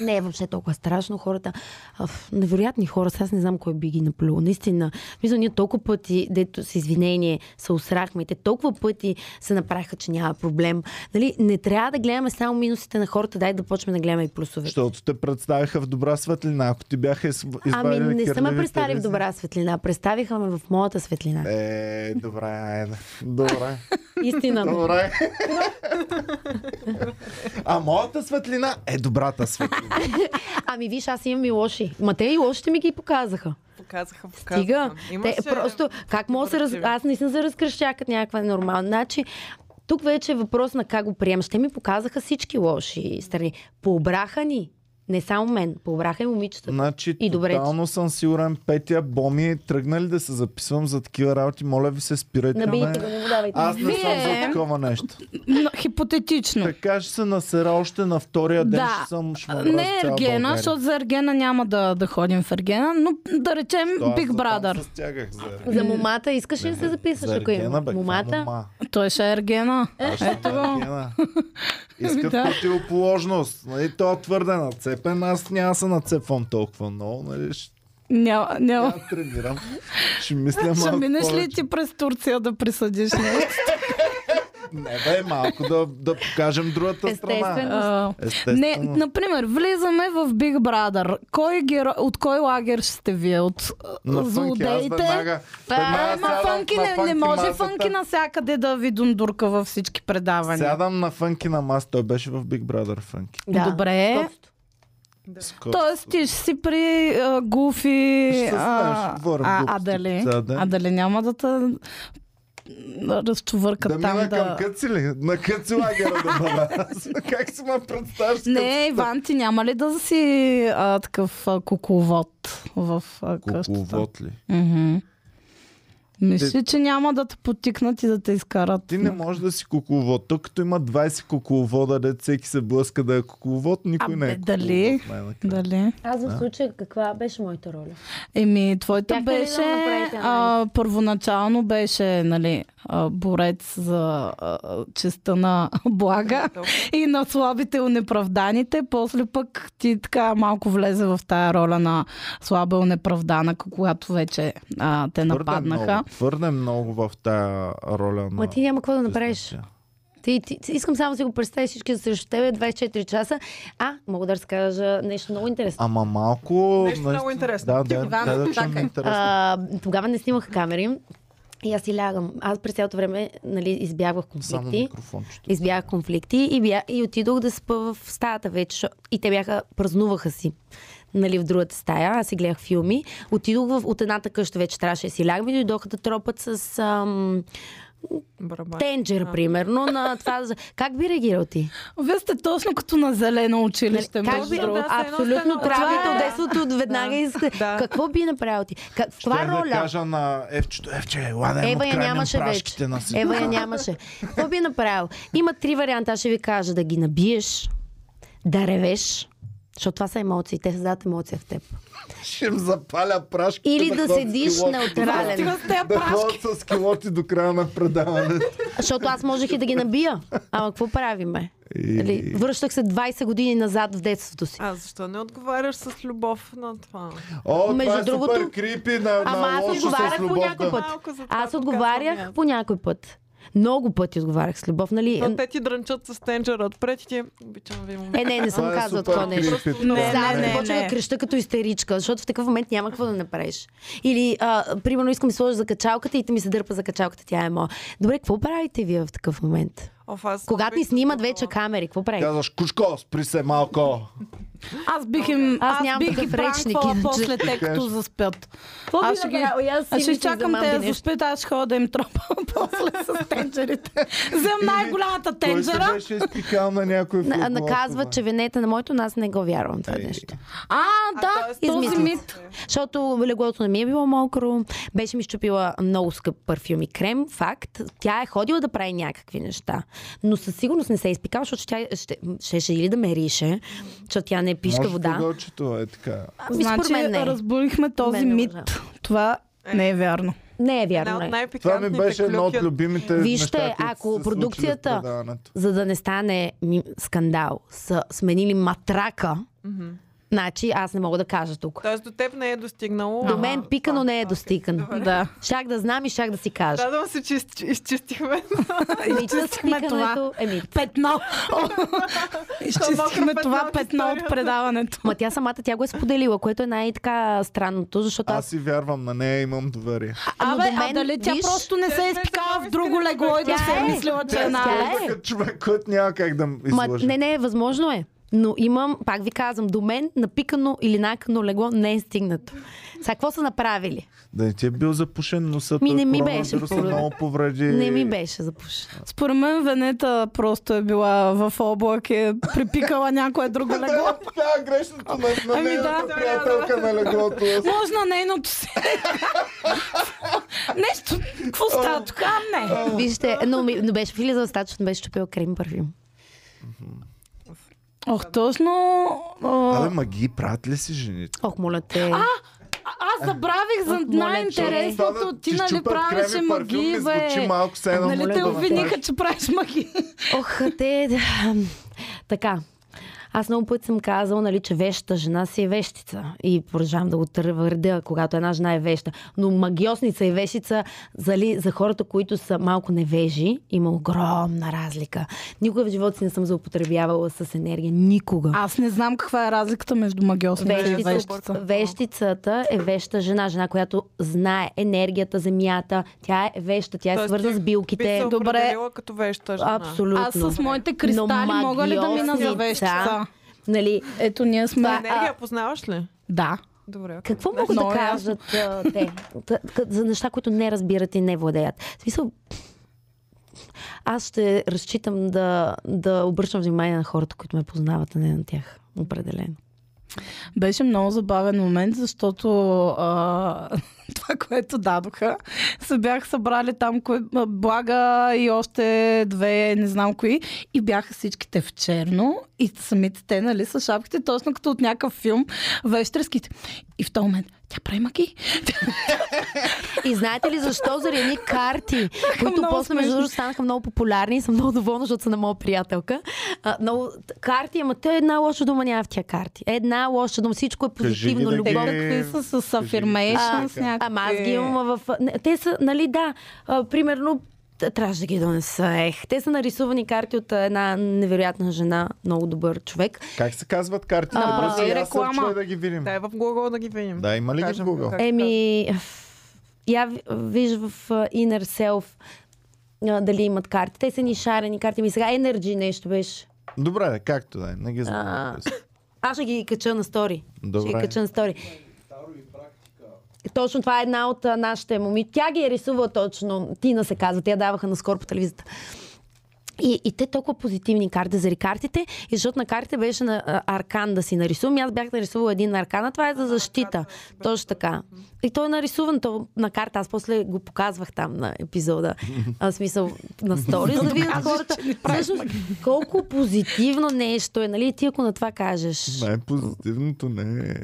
Не е въобще толкова страшно. Хората, аф, невероятни хора, сега аз не знам кой би ги наплюл. Наистина, мисля, ние толкова пъти, дето с извинение, се усрахме, те толкова пъти се направиха, че няма проблем. Нали, не трябва да гледаме само минусите на хората, дай да почнем да гледаме и плюсовете. Защото те представиха в добра светлина. Ако ти бяха из- извадили Ами не са ме представили в добра светлина, представиха ме в моята светлина. Е, добре, айде. Добре. Истина. Добре. а моята светлина е добрата светлина. Ами виж, аз имам и лоши. Ма те и лошите ми ги показаха. показаха, показаха. Стига. Имаше- Те, просто, как мога да се раз... Аз наистина се разкръщя като някаква нормална. Значи, тук вече е въпрос на как го приемаш. Те ми показаха всички лоши страни. Пообраха ни. Не само мен, пообраха и момичетата. Значи, И добре, тотално съм сигурен, Петя, Боми, тръгнали да се записвам за такива работи, моля ви се, спирайте Набийте ме. го, давайте. Аз не съм за такова нещо. Но, хипотетично. Така ще се насера още на втория ден, Да. ще съм шмамра Не Ергена, защото за Ергена няма да, да ходим в Ергена, но да речем То Big Brother. за За момата искаш ли да се записваш, За ако Ергена, има? бе, Момата? мома? Той ще е Ергена. Аз ще Ето го. Ергена. Искат Да. противоположност. Нали, то е твърде нацепен, аз няма да се нацепвам толкова много. Нали, Няма, няма. няма тренирам. Ще мисля малко Ще минеш ли ти през Турция да присъдиш нещо? Не бе, малко да, да покажем другата страна. Естествено. А, Естествено. Не, например, влизаме в Big Brother. Кой геро... От кой лагер ще вие? От На злодеите? веднага, веднага Ама сядам фънки не, не може масата. фънки навсякъде да ви дундурка във всички предавания. Сядам на фънки на мас. Той беше в Big Brother фънки. Да. Добре. Скотството. Скоро. Тоест ти ще си при а, Гуфи. Ще се а, а, а, дали? А дали няма да те разчувъркат Да там мина към да... къци ли? На къци лагера да бъда. Как си ме представяш? Не, Иван, ти няма ли да си а, такъв а, кукловод в а, къщата? Кукловод ли? Мгм. Мисли, че няма да те потикнат и да те изкарат. Ти не можеш да си кукловод. Тук като има 20 кукловода, де всеки се блъска да е кукловод, никой Абе, не е дали? кукловод. Дали? Аз в случая каква беше моята роля? Еми, твоята Бяхте да беше, направите а, първоначално беше, нали, а, борец за а, честа на блага и на слабите и неправданите. После пък ти така малко влезе в тая роля на слаба и неправдана, когато вече а, те Твърде нападнаха. Твърде много в тая роля на... Ма ти няма какво да направиш. Ти, ти, ти, искам само да си го представя всички срещу тебе 24 часа. А, мога да разкажа нещо много интересно. Ама малко... Нещо много интересно. Да, да, Иван, да, да, чуем чакай. интересно. А, тогава не снимах камери. И аз си лягам. Аз през цялото време нали, избягвах Само конфликти. микрофончето. Избягах конфликти и, бя... и отидох да спа в стаята вече. И те бяха, празнуваха си нали, в другата стая. Аз си гледах филми. Отидох в, от едната къща, вече трябваше да си лягам и дойдоха да тропат с ам, Барабан. тенджер, примерно. На това... Как би реагирал ти? Вие сте точно като на зелено училище, Как между би, да, абсолютно травите стено. от веднага Да. иска. Да. Какво би направил ти? Как, в каква Ще да роля? кажа на Евчето, Евче, им Ева я нямаше вече. на си. Ева я нямаше. Какво би направил? Има три варианта. Аз ще ви кажа да ги набиеш, да ревеш, защото това са емоции. Те създават емоция в теб. Ще им запаля прашките. Или да с седиш неутрален. Да прашки. ходят с килоти до края на предаването. Защото аз можех и да ги набия. Ама какво правиме? И- Нали, Връщах се 20 години назад в детството си. А защо не отговаряш с любов на това? О, Между това е другото- супер крипи на, Ама на аз лошо отговарях по някой да. път. Аз отговарях аз. по някой път. Много пъти отговарях с любов, нали? Но те ти дрънчат с тенджера отпред и ти обичам ви момент. Е, не, не съм е казала такова нещо. крипи. Не, не, не, не. да креща като истеричка, защото в такъв момент няма какво да направиш. Или, а, примерно, искам да сложа за качалката и ти ми се дърпа за качалката, тя е моя. Добре, какво правите вие в такъв момент? Оф, аз Когато ни снимат вече камери, какво правите? Казваш, кушко, спри се малко. Аз бих им, Аз аз, нямам бих ги такъв речник, пранквала иначе. после те, като заспят. Аз ще ги-? Аз ще за чакам те да заспят, аз ще ходя да им тропа после с тенджерите. Взем най-голямата Той тенджера. беше изпикал на някой На- футбол, Наказва, че венета на моето, аз не го вярвам това Ей. нещо. А, да, този измислят. мит. Защото леглото не ми е било мокро, беше ми щупила много скъп парфюм и крем, факт. Тя е ходила да прави някакви неща, но със сигурност не се е изпикала, защото тя ще, щеше или да ме рише, защото тя не пишка Може вода. погълчето е така. Ами, според Значи, мен не. разбудихме този Мен не мит. Това не е вярно. Не е Една вярно. от Не. Това ми беше едно от любимите Вижте, неща, които ако се продукцията-. За да не стане скандал, са сменили матрака, значи аз не мога да кажа тук. Тоест до теб не е достигнало. До мен пика, но не е достиган. Да. Щях да знам и щях да си кажа. Да, да се изчистихме. Ами, с изчистихме пикането, еми, Петно. Изчистихме това петно от предаването. Ма тя самата тя го е споделила, което е най-така странното, защото аз... Си вярвам на нея, имам доверие. Абе, а дали тя просто не се е беше изпикала в друго легло и да се е е. мислила, че е е. Тя е човек, който няма как да Ма, излъже. не, не, възможно е. Но имам, пак ви казвам, до мен напикано или накано легло не е стигнато. Сега, какво са направили? Да не ти е бил запушен носа. Ми, не ми беше много повреди. Не ми беше запуш. Според мен Венета просто е била в облак, е припикала някое друго легло. Така, грешното на, на Ами нейната да. приятелка на леглото. Може на нейното си. Нещо, какво става тук? А, не. Вижте, но, беше влизал защото беше чупил крем парфюм. Ох, точно. а, Абе, ма ги правят ли си жените? Ох, моля те. Аз забравих за най-интересното. Ти нали правеше крем и парфюм, маги, ми звучи бе. малко все едно. Нали те обвиниха, че правиш маги? Ох, те... така. Аз много пъти съм казала, нали, че вещата жена си е вещица. И продължавам да го твърдя, когато една жена е веща. Но магиосница и вещица зали, за хората, които са малко невежи, има огромна разлика. Никога в живота си не съм злоупотребявала с енергия. Никога. Аз не знам каква е разликата между магиосница и Вещица, вещица. вещицата е веща жена, жена, която знае енергията, земята. Тя е веща, тя е Тоест, свързана с билките. Би се Добре. като веща жена. Абсолютно. Аз с моите кристали мога ли да мина за вещица? Нали, Ето ние сме... Това- Енергия познаваш ли? Да. Добре. окей. Какво могат Много да е кажат а, те за неща, които не разбират и не владеят? В смисъл, аз ще разчитам да, да обръщам внимание на хората, които ме познават, а не на тях. Определено. Беше много забавен момент, защото а, това, което дадоха, се бяха събрали там кои, а, блага и още две, не знам кои, и бяха всичките в черно и самите те, нали, с шапките, точно като от някакъв филм, вещерските. И в този момент, тя прави маги. И знаете ли защо? Заради едни карти, които после между другото станаха много популярни и съм много доволна, защото са на моя приятелка. А, много карти, ама те една лоша дума няма в тия карти. Една лоша дума, всичко е Кажи позитивно, да ги- любов. Какви са с Кажи. affirmations, А, някакви... Ама аз ги имам в... не, Те са, нали, да, а, примерно, трябваше да ги донеса. Ех, те са нарисувани карти от една невероятна жена, много добър човек. Как се казват картите? А, Бързи, е аз реклама. да ги видим. Дай в Google да ги видим. Да, има ли ги в Кажем Google? как Еми, я ви- виж в Inner Self дали имат карти. Те са ни шарени карти. Ми сега Energy нещо беше. Добре, както да е. Не ги знам. Аз ще ги кача на стори. Ще ги Добре. кача на стори. Точно това е една от нашите моми. Тя ги е рисувала точно. Тина се казва. Тя даваха наскоро по телевизията. И, и те толкова позитивни карти заради картите, и защото на картите беше на а, аркан да си нарисувам. И Аз бях нарисувала един аркан, а това е за защита. Точно така. И той е нарисуван то, на карта. Аз после го показвах там на епизода. А, в смисъл на стори, за да видят хората. Всъщност, колко позитивно нещо е, нали? Ти ако на това кажеш. Най-позитивното не е...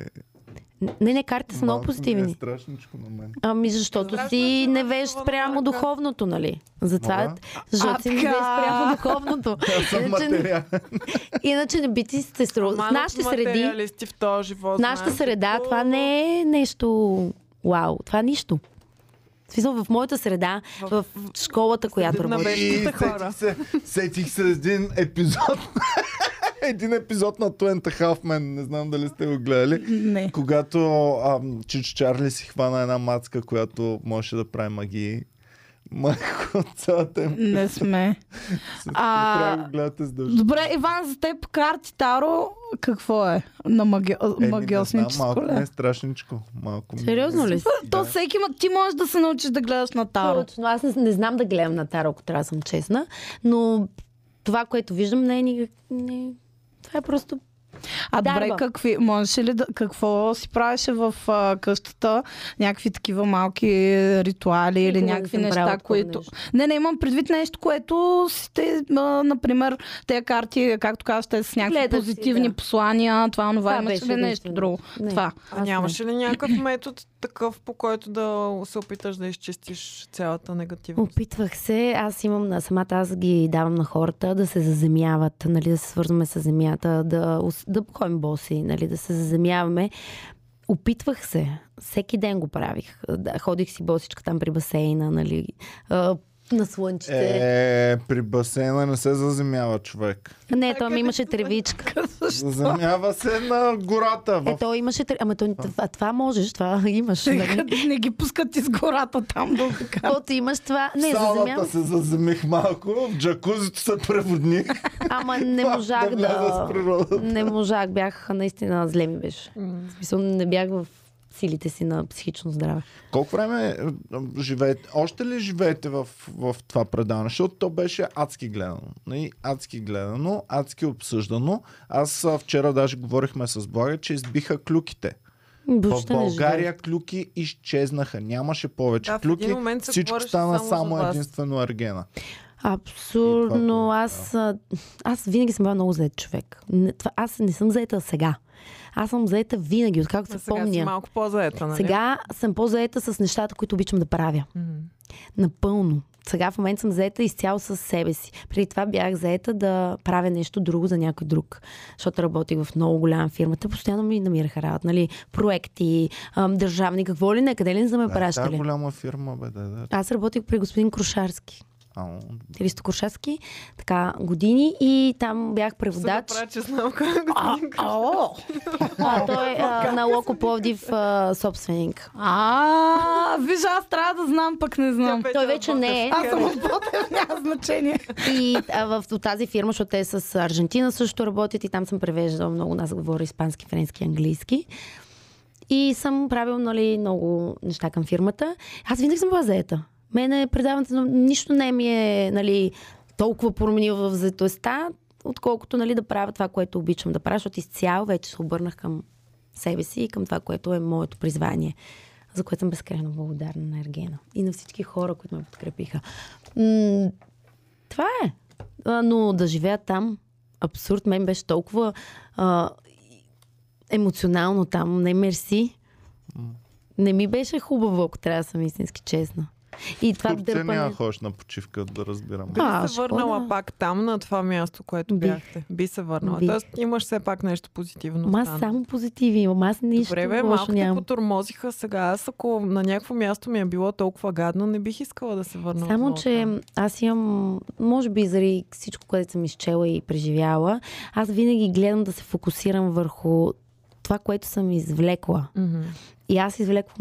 Не, не, картите са много Малко ми е позитивни. страшничко на мен. Ами защото Страшно е, си че не има веш такова спрямо духовното, нали? Затова, Мога? защото си не веш така. спрямо духовното. Иначе, иначе не би ти се струва. В нашите среди, в този живот. в нашата среда това не е нещо вау. Това е нищо. В смисъл, в моята среда, в школата, която на работя. вещите И хора. сетих се, сетих се един епизод. един епизод на Half Men. Не знам дали сте го гледали. Не. Когато ам, Чичо Чарли си хвана една мацка, която можеше да прави магии. Майко, цялата им. Не сме. А, Трябва да го гледате с дъжд. Добре, Иван, за теб карти Таро какво е? На маги... Знам, магиосническо малко ли? не е страшничко. Малко ми- Сериозно ли? си? То всеки, ма- ти можеш да се научиш да гледаш на Таро. Точно, аз не, не знам да гледам на Таро, ако трябва да съм честна, но това, което виждам, не е никак... Не... Това е просто... А добре, Дарба. какви, можеш ли да, какво си правеше в а, къщата? Някакви такива малки ритуали или Никога не някакви правила неща, които... нещо. Не, не, имам предвид нещо, което сте, а, например, тези карти, както казваш, те с някакви Гледаш си, позитивни да. послания, това, това Това имаш ли нещо друго? Не. Това. А не. нямаше ли някакъв метод такъв, по който да се опиташ да изчистиш цялата негативност? Опитвах се, аз имам на самата, аз ги давам на хората да се заземяват, нали, да се свързваме с земята, да, да ходим боси, нали, да се заземяваме. Опитвах се. Всеки ден го правих. Да, ходих си босичка там при басейна, нали, на слънчите. Е, при басейна не се заземява човек. Не, той ми имаше тревичка. Заземява се на гората. Е, В... той имаше... тре- Ама той, това, това можеш, това имаш. Нали? не ги пускат из гората там да така. Каквото имаш това... Не, заземявам. се заземих малко, в джакузито се преводних. Ама не можах да да... Не можах, бях наистина зле ми беше. В смисъл, не бях в силите си на психично здраве. Колко време е, живеете? Още ли живеете в, в това предаване? Защото то беше адски гледано. Нали? Адски гледано, адски обсъждано. Аз вчера даже говорихме с Блага, че избиха клюките. В Въобще не България клюки изчезнаха. Нямаше повече Да, клюки. Всичко стана само за само единствено Ергена. Абсурдно. Това, Аз, а, аз винаги съм била много заед човек. Не, това, аз не съм заета сега. Аз съм заета винаги, откакто се сега помня. малко по-заета, нали? Сега съм по-заета с нещата, които обичам да правя. М. Напълно. Сега в момента съм заета изцяло с себе си. Преди това бях заета да правя нещо друго за някой друг. Защото работих в много голяма фирма. Те постоянно ми намираха работа. Нали? Проекти, държавни, какво ли не, къде ли не са ме Да, пращали. голяма фирма, бе, да, да. Аз работих при господин Крушарски. Христо Крушарски, така, години и там бях преводач. да правя, че знам как господин О! А, той е на Локо Пловдив собственик. А, виж, аз трябва да знам, пък не знам. Той вече не е. Аз съм от Ботев, няма значение. И в, в тази фирма, защото те с Аржентина също работят и там съм превеждала много. Аз говоря испански, френски, английски. И съм правил нали, много неща към фирмата. Аз винаги съм била заета. Мене предаването на- нищо не ми е нали, толкова променило в заетостта, отколкото нали, да правя това, което обичам да правя, защото изцяло вече се обърнах към себе си и към това, което е моето призвание, за което съм безкрайно благодарна на Ергена и на всички хора, които ме подкрепиха. М- това е. А, но да живея там, абсурд, мен беше толкова а, емоционално там. Не мерси. Не ми беше хубаво, ако трябва да съм истински честна. И това Турция няма дърпане... ходиш на почивка, да разбирам. Би А, се върнала ходя. пак там, на това място, което Бих. бяхте? Би се върнала. Бих. Тоест имаш все пак нещо позитивно. Ма аз само позитиви имам, аз нищо Добре, бе, лошо малко нямам. потормозиха сега. Аз ако на някакво място ми е било толкова гадно, не бих искала да се върна. Само, отново че там. аз имам, може би заради всичко, което съм изчела и преживяла, аз винаги гледам да се фокусирам върху това, което съм извлекла. Мгм. И аз извлекох,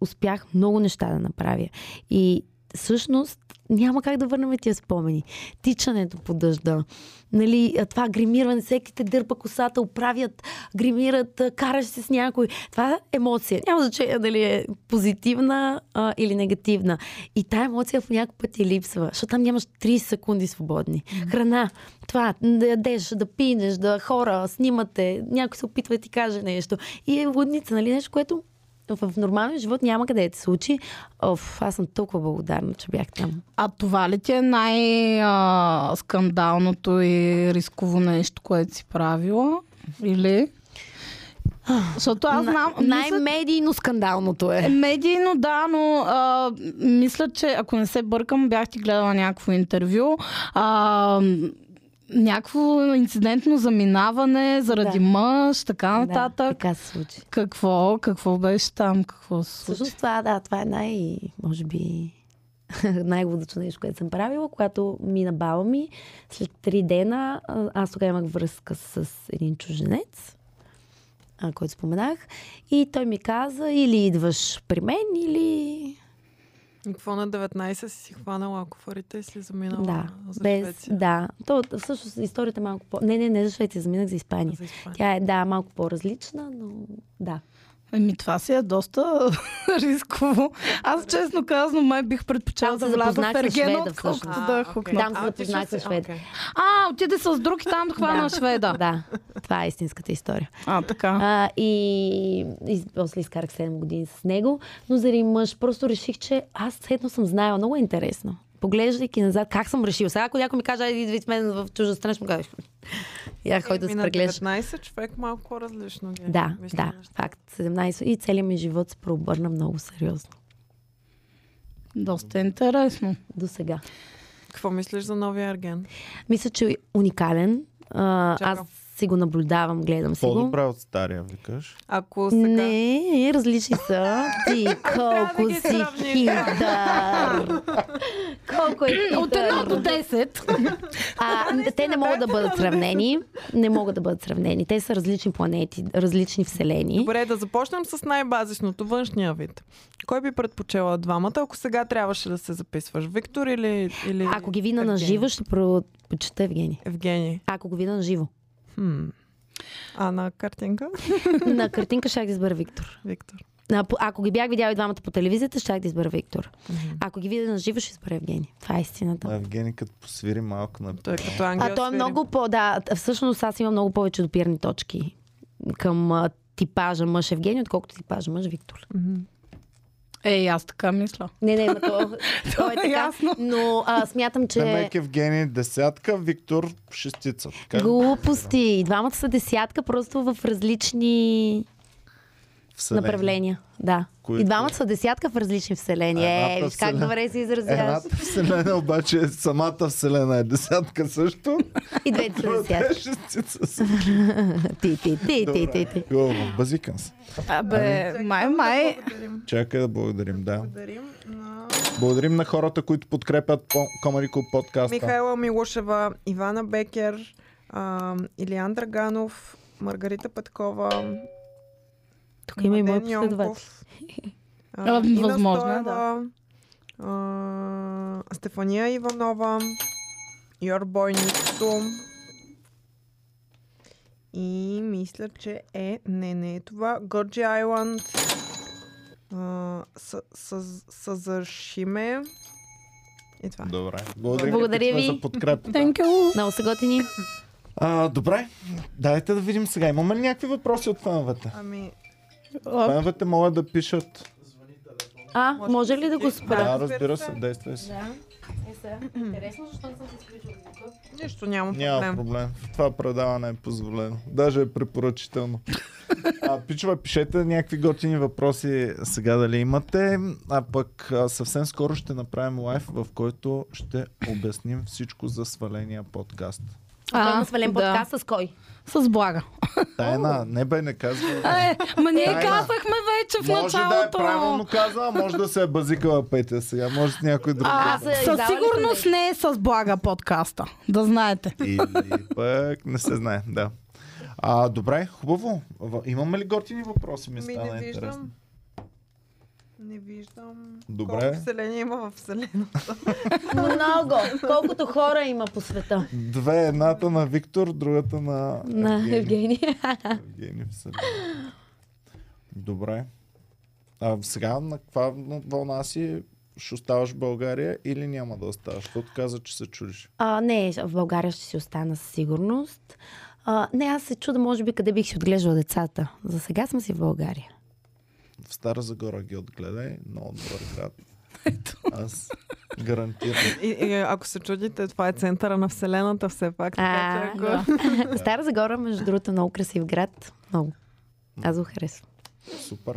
успях много неща да направя. И всъщност няма как да върнем тия спомени. Тичането по дъжда, нали, това гримиране, всеки те дърпа косата, оправят, гримират, караш се с някой. Това е емоция. Няма значение дали е позитивна а, или негативна. И тая емоция в някакъв път ти липсва, защото там нямаш 30 секунди свободни. Храна, това, да ядеш, да пинеш, да хора, снимате, някой се опитва да ти каже нещо. И е лудница, нали, нещо, което в нормалния живот няма къде да се случи. Оф, аз съм толкова благодарна, че бях там. А това ли ти е най-скандалното и рисково нещо, което си правила? Или? Защото аз знам... Най-медийно скандалното Е, е. Медийно, да, но а, мисля, че ако не се бъркам, бях ти гледала някакво интервю. А, някакво инцидентно заминаване заради Да. мъж, така Да, нататък. така се случи. Какво? Какво беше там? Какво се случи? Всъщност това, да, това е най, може би, най-лудото нещо, което съм правила, когато мина баба ми, след три дена, аз тогава имах връзка с един чуженец, а, който споменах, и той ми каза, или идваш при мен, или И какво на 19 си си хванала куфарите и си заминала Да, за без, Швеция? да. То, всъщност историята е малко по... Не, не, не за Швеция, заминах за Испания. За Испания. Тя е, да, малко по-различна, но да. Еми, това си е доста рисково. Аз честно казвам, май бих предпочела да вляза в Ергена, шведа, отколкото да хукна. Там се запознах с швед. Окей. А, отиде с друг и там хвана Да. шведа. Да, това е истинската история. А, така. А, и, и после изкарах 7 години с него, но заради мъж просто реших, че аз седно съм знаела. Много е интересно. Поглеждайки назад, как съм решил. Сега, ако някой ми каже, айде идвай с мен в чужда страна, ще му кажа. Я хой да се на преглеждаш. 19 човек малко по-различно ги Да, мисли да, неща. факт. 17 и целият ми живот се преобърна много сериозно. Доста интересно. До сега. Какво мислиш за новия Ерген? Мисля, че е уникален. А, Чакай. аз си го наблюдавам, гледам си го. По-добре от стария, викаш. Ако сега... Не, различни са. Ти колко ги си хитър. Колко е хитър. От едно до 10. А, те не могат да бъдат сравнени. Не могат да бъдат сравнени. Те са различни планети, различни вселени. Добре, да започнем с най-базисното, външния вид. Кой би предпочела двамата, ако сега трябваше да се записваш? Виктор или, или Ако ги видя на живо, ще предпочита Евгений. Евгений. Ако го видя на живо. Хм. А на картинка? На картинка ще да избера Виктор. Виктор. Ако ги бях видял и двамата по телевизията, ще да избера Виктор. Ако ги видя на живо, ще избера Евгений. Това е истината. А Евгений като посвири малко на Той е като ангел. А той е свири. много по... Да, всъщност аз имам много повече допирни точки към а, типажа мъж Евгений, отколкото типажа мъж Виктор. Мгм. Ей, аз така мисля. Не, не, ма то, то е така. ясно. Но а, смятам, че... Демек Евгений десятка, Виктор шестица. Така? Глупости. И двамата са десятка, просто в различни Вселени. направления. Да. Които- И двамата са десятка в различни вселени. Е, виж как добре се изразяваш. Едната вселена обаче, самата вселена е десятка също. И двете са е също. Ти, ти, ти, ти, ти, ти. Хубаво, базикам се. Абе, май, май. Благодарим. Чакай да благодарим, да. Благодарим на Благодарим на хората, които подкрепят по- Comedy Club подкаста. Михайла Милушева, Ивана Бекер, Илиан Драганов, Маргарита Петкова, Тук има и мой последовател. Йонков, А, Ина възможно е, Стоева, а, Стефания Иванова, Your Boy Nixo и мисля, че е... Не, не е това. Годжи Айланд, Съзършиме и това. Добре. Благодарим Благодаря ви за подкрепа. Thank you. Много са готини. А, добре, дайте да видим сега. Имаме ли някакви въпроси от феновете? Ами, Феновете могат да пишат. А, може ли да го спра? Да, разбира се, действай си. Интересно, защо не съм се изключила нищо няма Няма проблем. проблем. Това предаване е позволено. Даже е препоръчително. А, пичове, пишете някакви готини въпроси сега дали имате. А пък а, съвсем скоро ще направим лайф, в който ще обясним всичко за сваления подкаст. А, Той има свален да. подкаст с кой? С блага. Тайна, не бе, не казва. Е, ма ние Тайна. казахме вече в Може да е началото. правилно каза, а може да се е базикала Петя сега. Може с някой друг. А, да е. със ли сигурност не е с блага подкаста. Да знаете. Или пък не се знае, да. А, добре, хубаво. Имаме ли готини въпроси? Ми Ми стана не интересно. Не виждам. Добре. Колко вселения има в Вселената. Много. Колкото хора има по света. Две, едната на Виктор, другата на, На Евгений. Евгений Вселен. Добре. А сега на каква вълна си ще оставаш в България или няма да оставаш? Защото каза, че се чудиш. А, не, в България ще си остана със сигурност. А, не, аз се чуда, може би, къде бих си отглеждала децата. За сега съм си в България. В Стара Загора ги отгледай. Много добър град. Аз гарантирам. И, и, ако се чудите, това е центъра на Вселената все пак. Така, че А, ако... Стара Загора, между другото, е много красив град. Много. Аз го харесвам. Супер.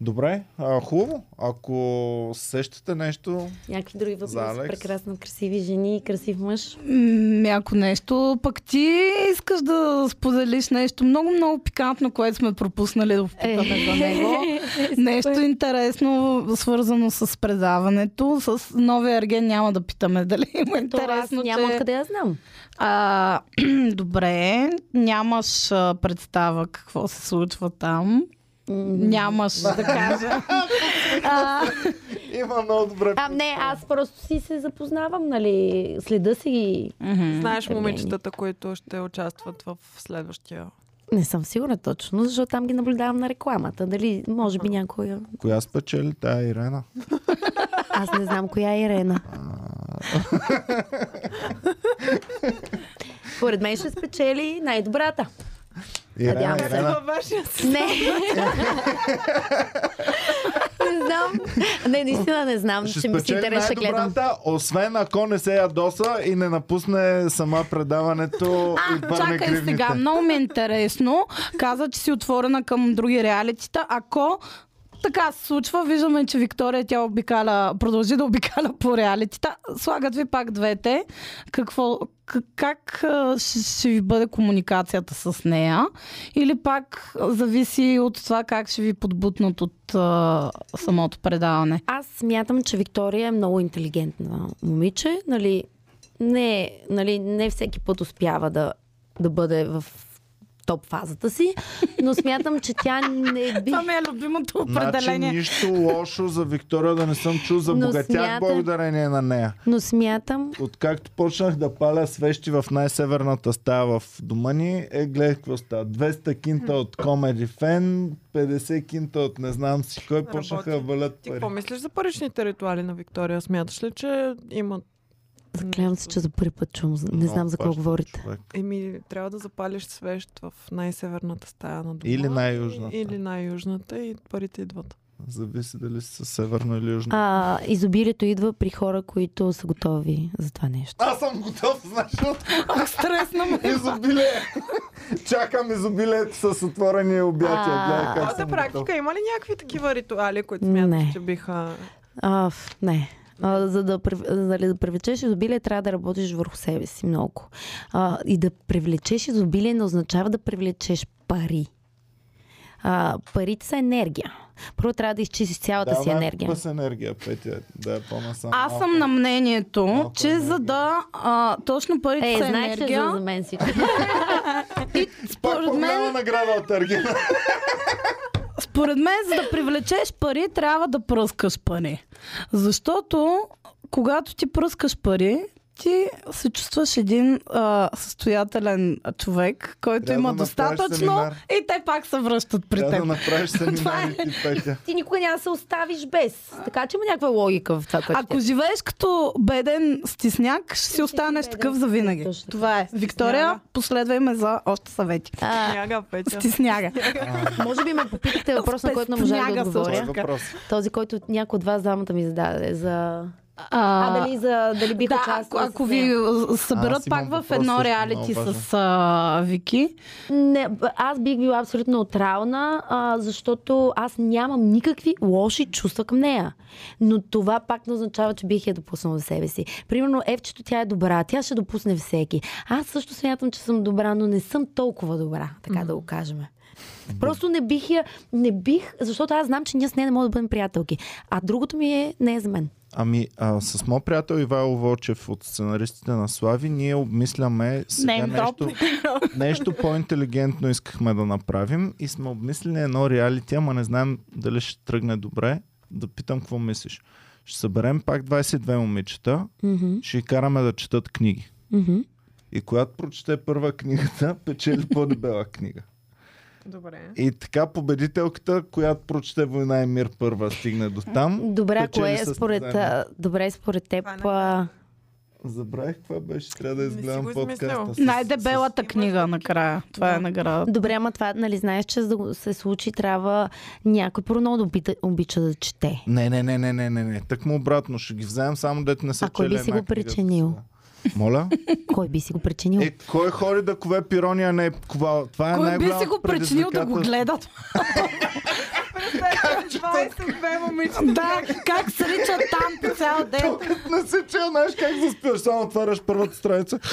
Добре, а, хубаво. Ако сещате нещо, Някакви други За въпроси. Алекс? Прекрасно красиви жени и красив мъж. М, Ако нещо, пък ти искаш да споделиш нещо много, много пикантно, което сме пропуснали да попитаме за него. Нещо интересно, свързано с предаването. С новия Ерген няма да питаме дали има Това аз интересно, няма че... откъде я знам. А, добре, нямаш представа какво се случва там. Нямаш да кажа. а, Има много добре. А, не, аз просто си се запознавам, нали, следа си ги. Знаеш момичетата, които ще участват в следващия. Не съм сигурна точно, защото там ги наблюдавам на рекламата. Дали, може би някоя... Коя спечели тая Ирена? Аз не знам коя е Ирена. Според мен ще спечели най-добрата. Ирена, Надявам се. Във вашия. Не. не знам. Не, наистина не знам. Ще Ще ми си спечели интерес, ще гледам. освен ако не се ядоса и не напусне сама предаването и върне Чакай кривните. сега, много ми е интересно. Каза, че си отворена към други реалитита. Ако така се случва, виждаме, че Виктория тя обикаля, продължи да обикаля по реалитита. Слагат ви пак двете. Какво, как ще, ще ви бъде комуникацията с нея? Или пак зависи от това как ще ви подбутнат от а, самото предаване? Аз смятам, че Виктория е много интелигентна момиче. Нали, не, нали, не всеки път успява да, да бъде в топ фазата си, но смятам, че тя не би... Това ми е любимото Значи определение. нищо лошо за Виктория да не съм чул. За Но богатях смятам- благодарение на нея. Но смятам, Откакто почнах да паля свещи в най-северната стая в дома ни, е гледай какво става. 200 кинта от Comedy Fan, 50 кинта от не знам си кой, почнаха да валят Ти пари. какво мислиш за паричните ритуали на Виктория? Смяташ ли, че има... заклевам се, че за първи път чувам. Не Много знам за какво говорите. човек. Еми, трябва да запалиш свещ в най-северната стая на дома. Или най-южната. Или най-южната и парите идват. Зависи дали със северно или южно. А, изобилието идва при хора, които са готови за това нещо. Аз съм готов, знаеш, от Ах, стресно ме. изобилие. Чакам изобилието с отворени обятия. А, Гледай Моята съм практика готов. има ли някакви такива ритуали, които смяташ, че биха... А, не. А, за да, за да привлечеш изобилие, трябва да работиш върху себе си много. А, и да привлечеш изобилие не означава да привлечеш пари. А, парите са енергия. Първо трябва да изчистиш цялата си Давай енергия. с енергия, Петя. Да по-насам. Аз малко. съм на мнението, Малко че енергия. за да а, точно парите Е, са знаеш енергия, за, за мен всичко? и според по-голяма мен, награда от Аргена. Според мен, за да привлечеш пари, трябва да пръскаш пари. Защото, когато ти пръскаш пари, ти се чувстваш един а, състоятелен човек, който Трябва има да достатъчно семинар. и те пак се връщат при Трябва теб. да направиш семинари ти, Петя. Ти никога няма да се оставиш без. Така че има някаква логика в това, което Ако живееш като беден стисняк, ще си останеш беден такъв за винаги. Това е. Виктория, последвай ме за още съвети. а, Няга, Петя. Стисняга. може би ме попитате въпрос, на който не можах да е отговоря. въпрос. Този, който някой от вас двамата ми зададе. За... А, дали, за, дали бих да, ако, ако ви а, съберат имам пак в едно също реалити с а, Вики, Не, аз бих била абсолютно неутрална, а, защото аз нямам никакви лоши чувства към нея. Но това пак не означава, че бих я допуснала за себе си. Примерно, Евчето тя е добра, тя ще допусне всеки. Аз също смятам, че съм добра, но не съм толкова добра, така да го кажем. Просто не бих я, не бих, защото аз знам, че ние с нея не можем да бъдем приятелки. А другото ми е, не е за мен. Ами, а, с моят приятел Ивайло Вълчев от сценаристите на Слави, ние обмисляме сега Name нещо, нещо по-интелигентно искахме да направим и сме обмислили едно реалити, ама не знаем дали ще тръгне добре. Да питам какво мислиш. Ще съберем пак 22 момичета, Мгм, ще ги караме да четат книги. мгм. И когато прочете първа книгата, печели по-дебела книга. Добре. И така победителката, която прочете Война и мир първа, стигне до там. Добре, печели кое е според, а, добре според теб? Е а, Забравих каква беше, трябва да изгледам подкаста. с- най-дебелата с- книга накрая. Това е Да. награда. Добре, ама това, нали, знаеш, че за да се случи, трябва някой първо много да обита, обича да чете. Не, не, не, не, не, не, не. Так му обратно. Ще ги вземем само дете не са А кой чели би си го книга. причинил? Моля? Кой би си го причинил? Е, кой ходи да кове пирони, а не кова? Това е Кой би си го причинил да го гледат? 22 момичета. да, как се ричат там по цял ден? Не се чел, знаеш как заспиваш, само отваряш първата страница.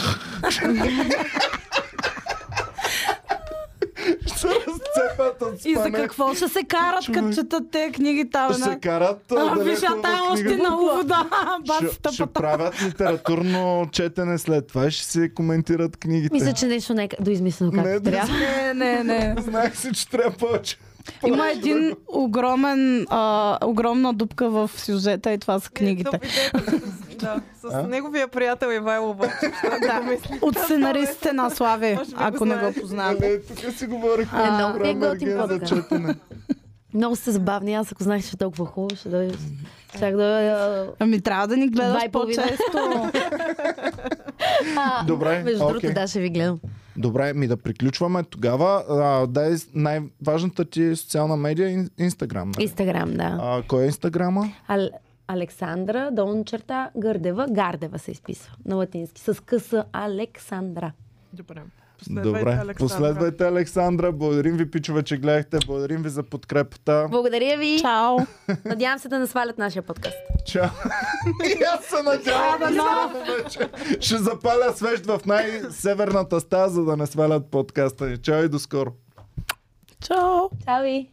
Се разцепят от И за какво ще се карат, като четат те книги там? Ще се карат. А, виж, а там още на увода. Ще, правят литературно четене след това и ще се коментират книгите. Мисля, че нещо не е доизмислено както Не, да трябва. Не, не, не. Знаех си, че трябва повече, Има един огромен, а, огромна дупка в сюжета и това са книгите. Да, с А? неговия приятел Ивайло Вълчев. Да. От сценаристите на Слави, ако не го познавате. Тук си говорихме. Е, а, много е готин подкаст. Много сте забавни. Аз ако знаех, че е толкова хубаво, ще дойда. Чак да... Ами трябва да ни гледаш по-често. Добре, Между другото, да, ще ви гледам. Добре, ми да приключваме тогава. А, дай най-важната ти социална медия ин- Инстаграм. нали? Инстаграм, да. А, кой е Инстаграма? Ал... Александра, долна черта, Гърдева. Гардева се изписва на латински. С къса Александра. Добре. Добре, Александра. последвайте Александра. Благодарим ви, пичове, че гледахте. Благодарим ви за подкрепата. Благодаря ви. Чао! Надявам се да не свалят нашия подкаст. Чао. И аз се надявам. вече. Ще запаля свещ в най-северната стая, за да не свалят подкаста ни. Чао и до скоро. Чао! Чао ви.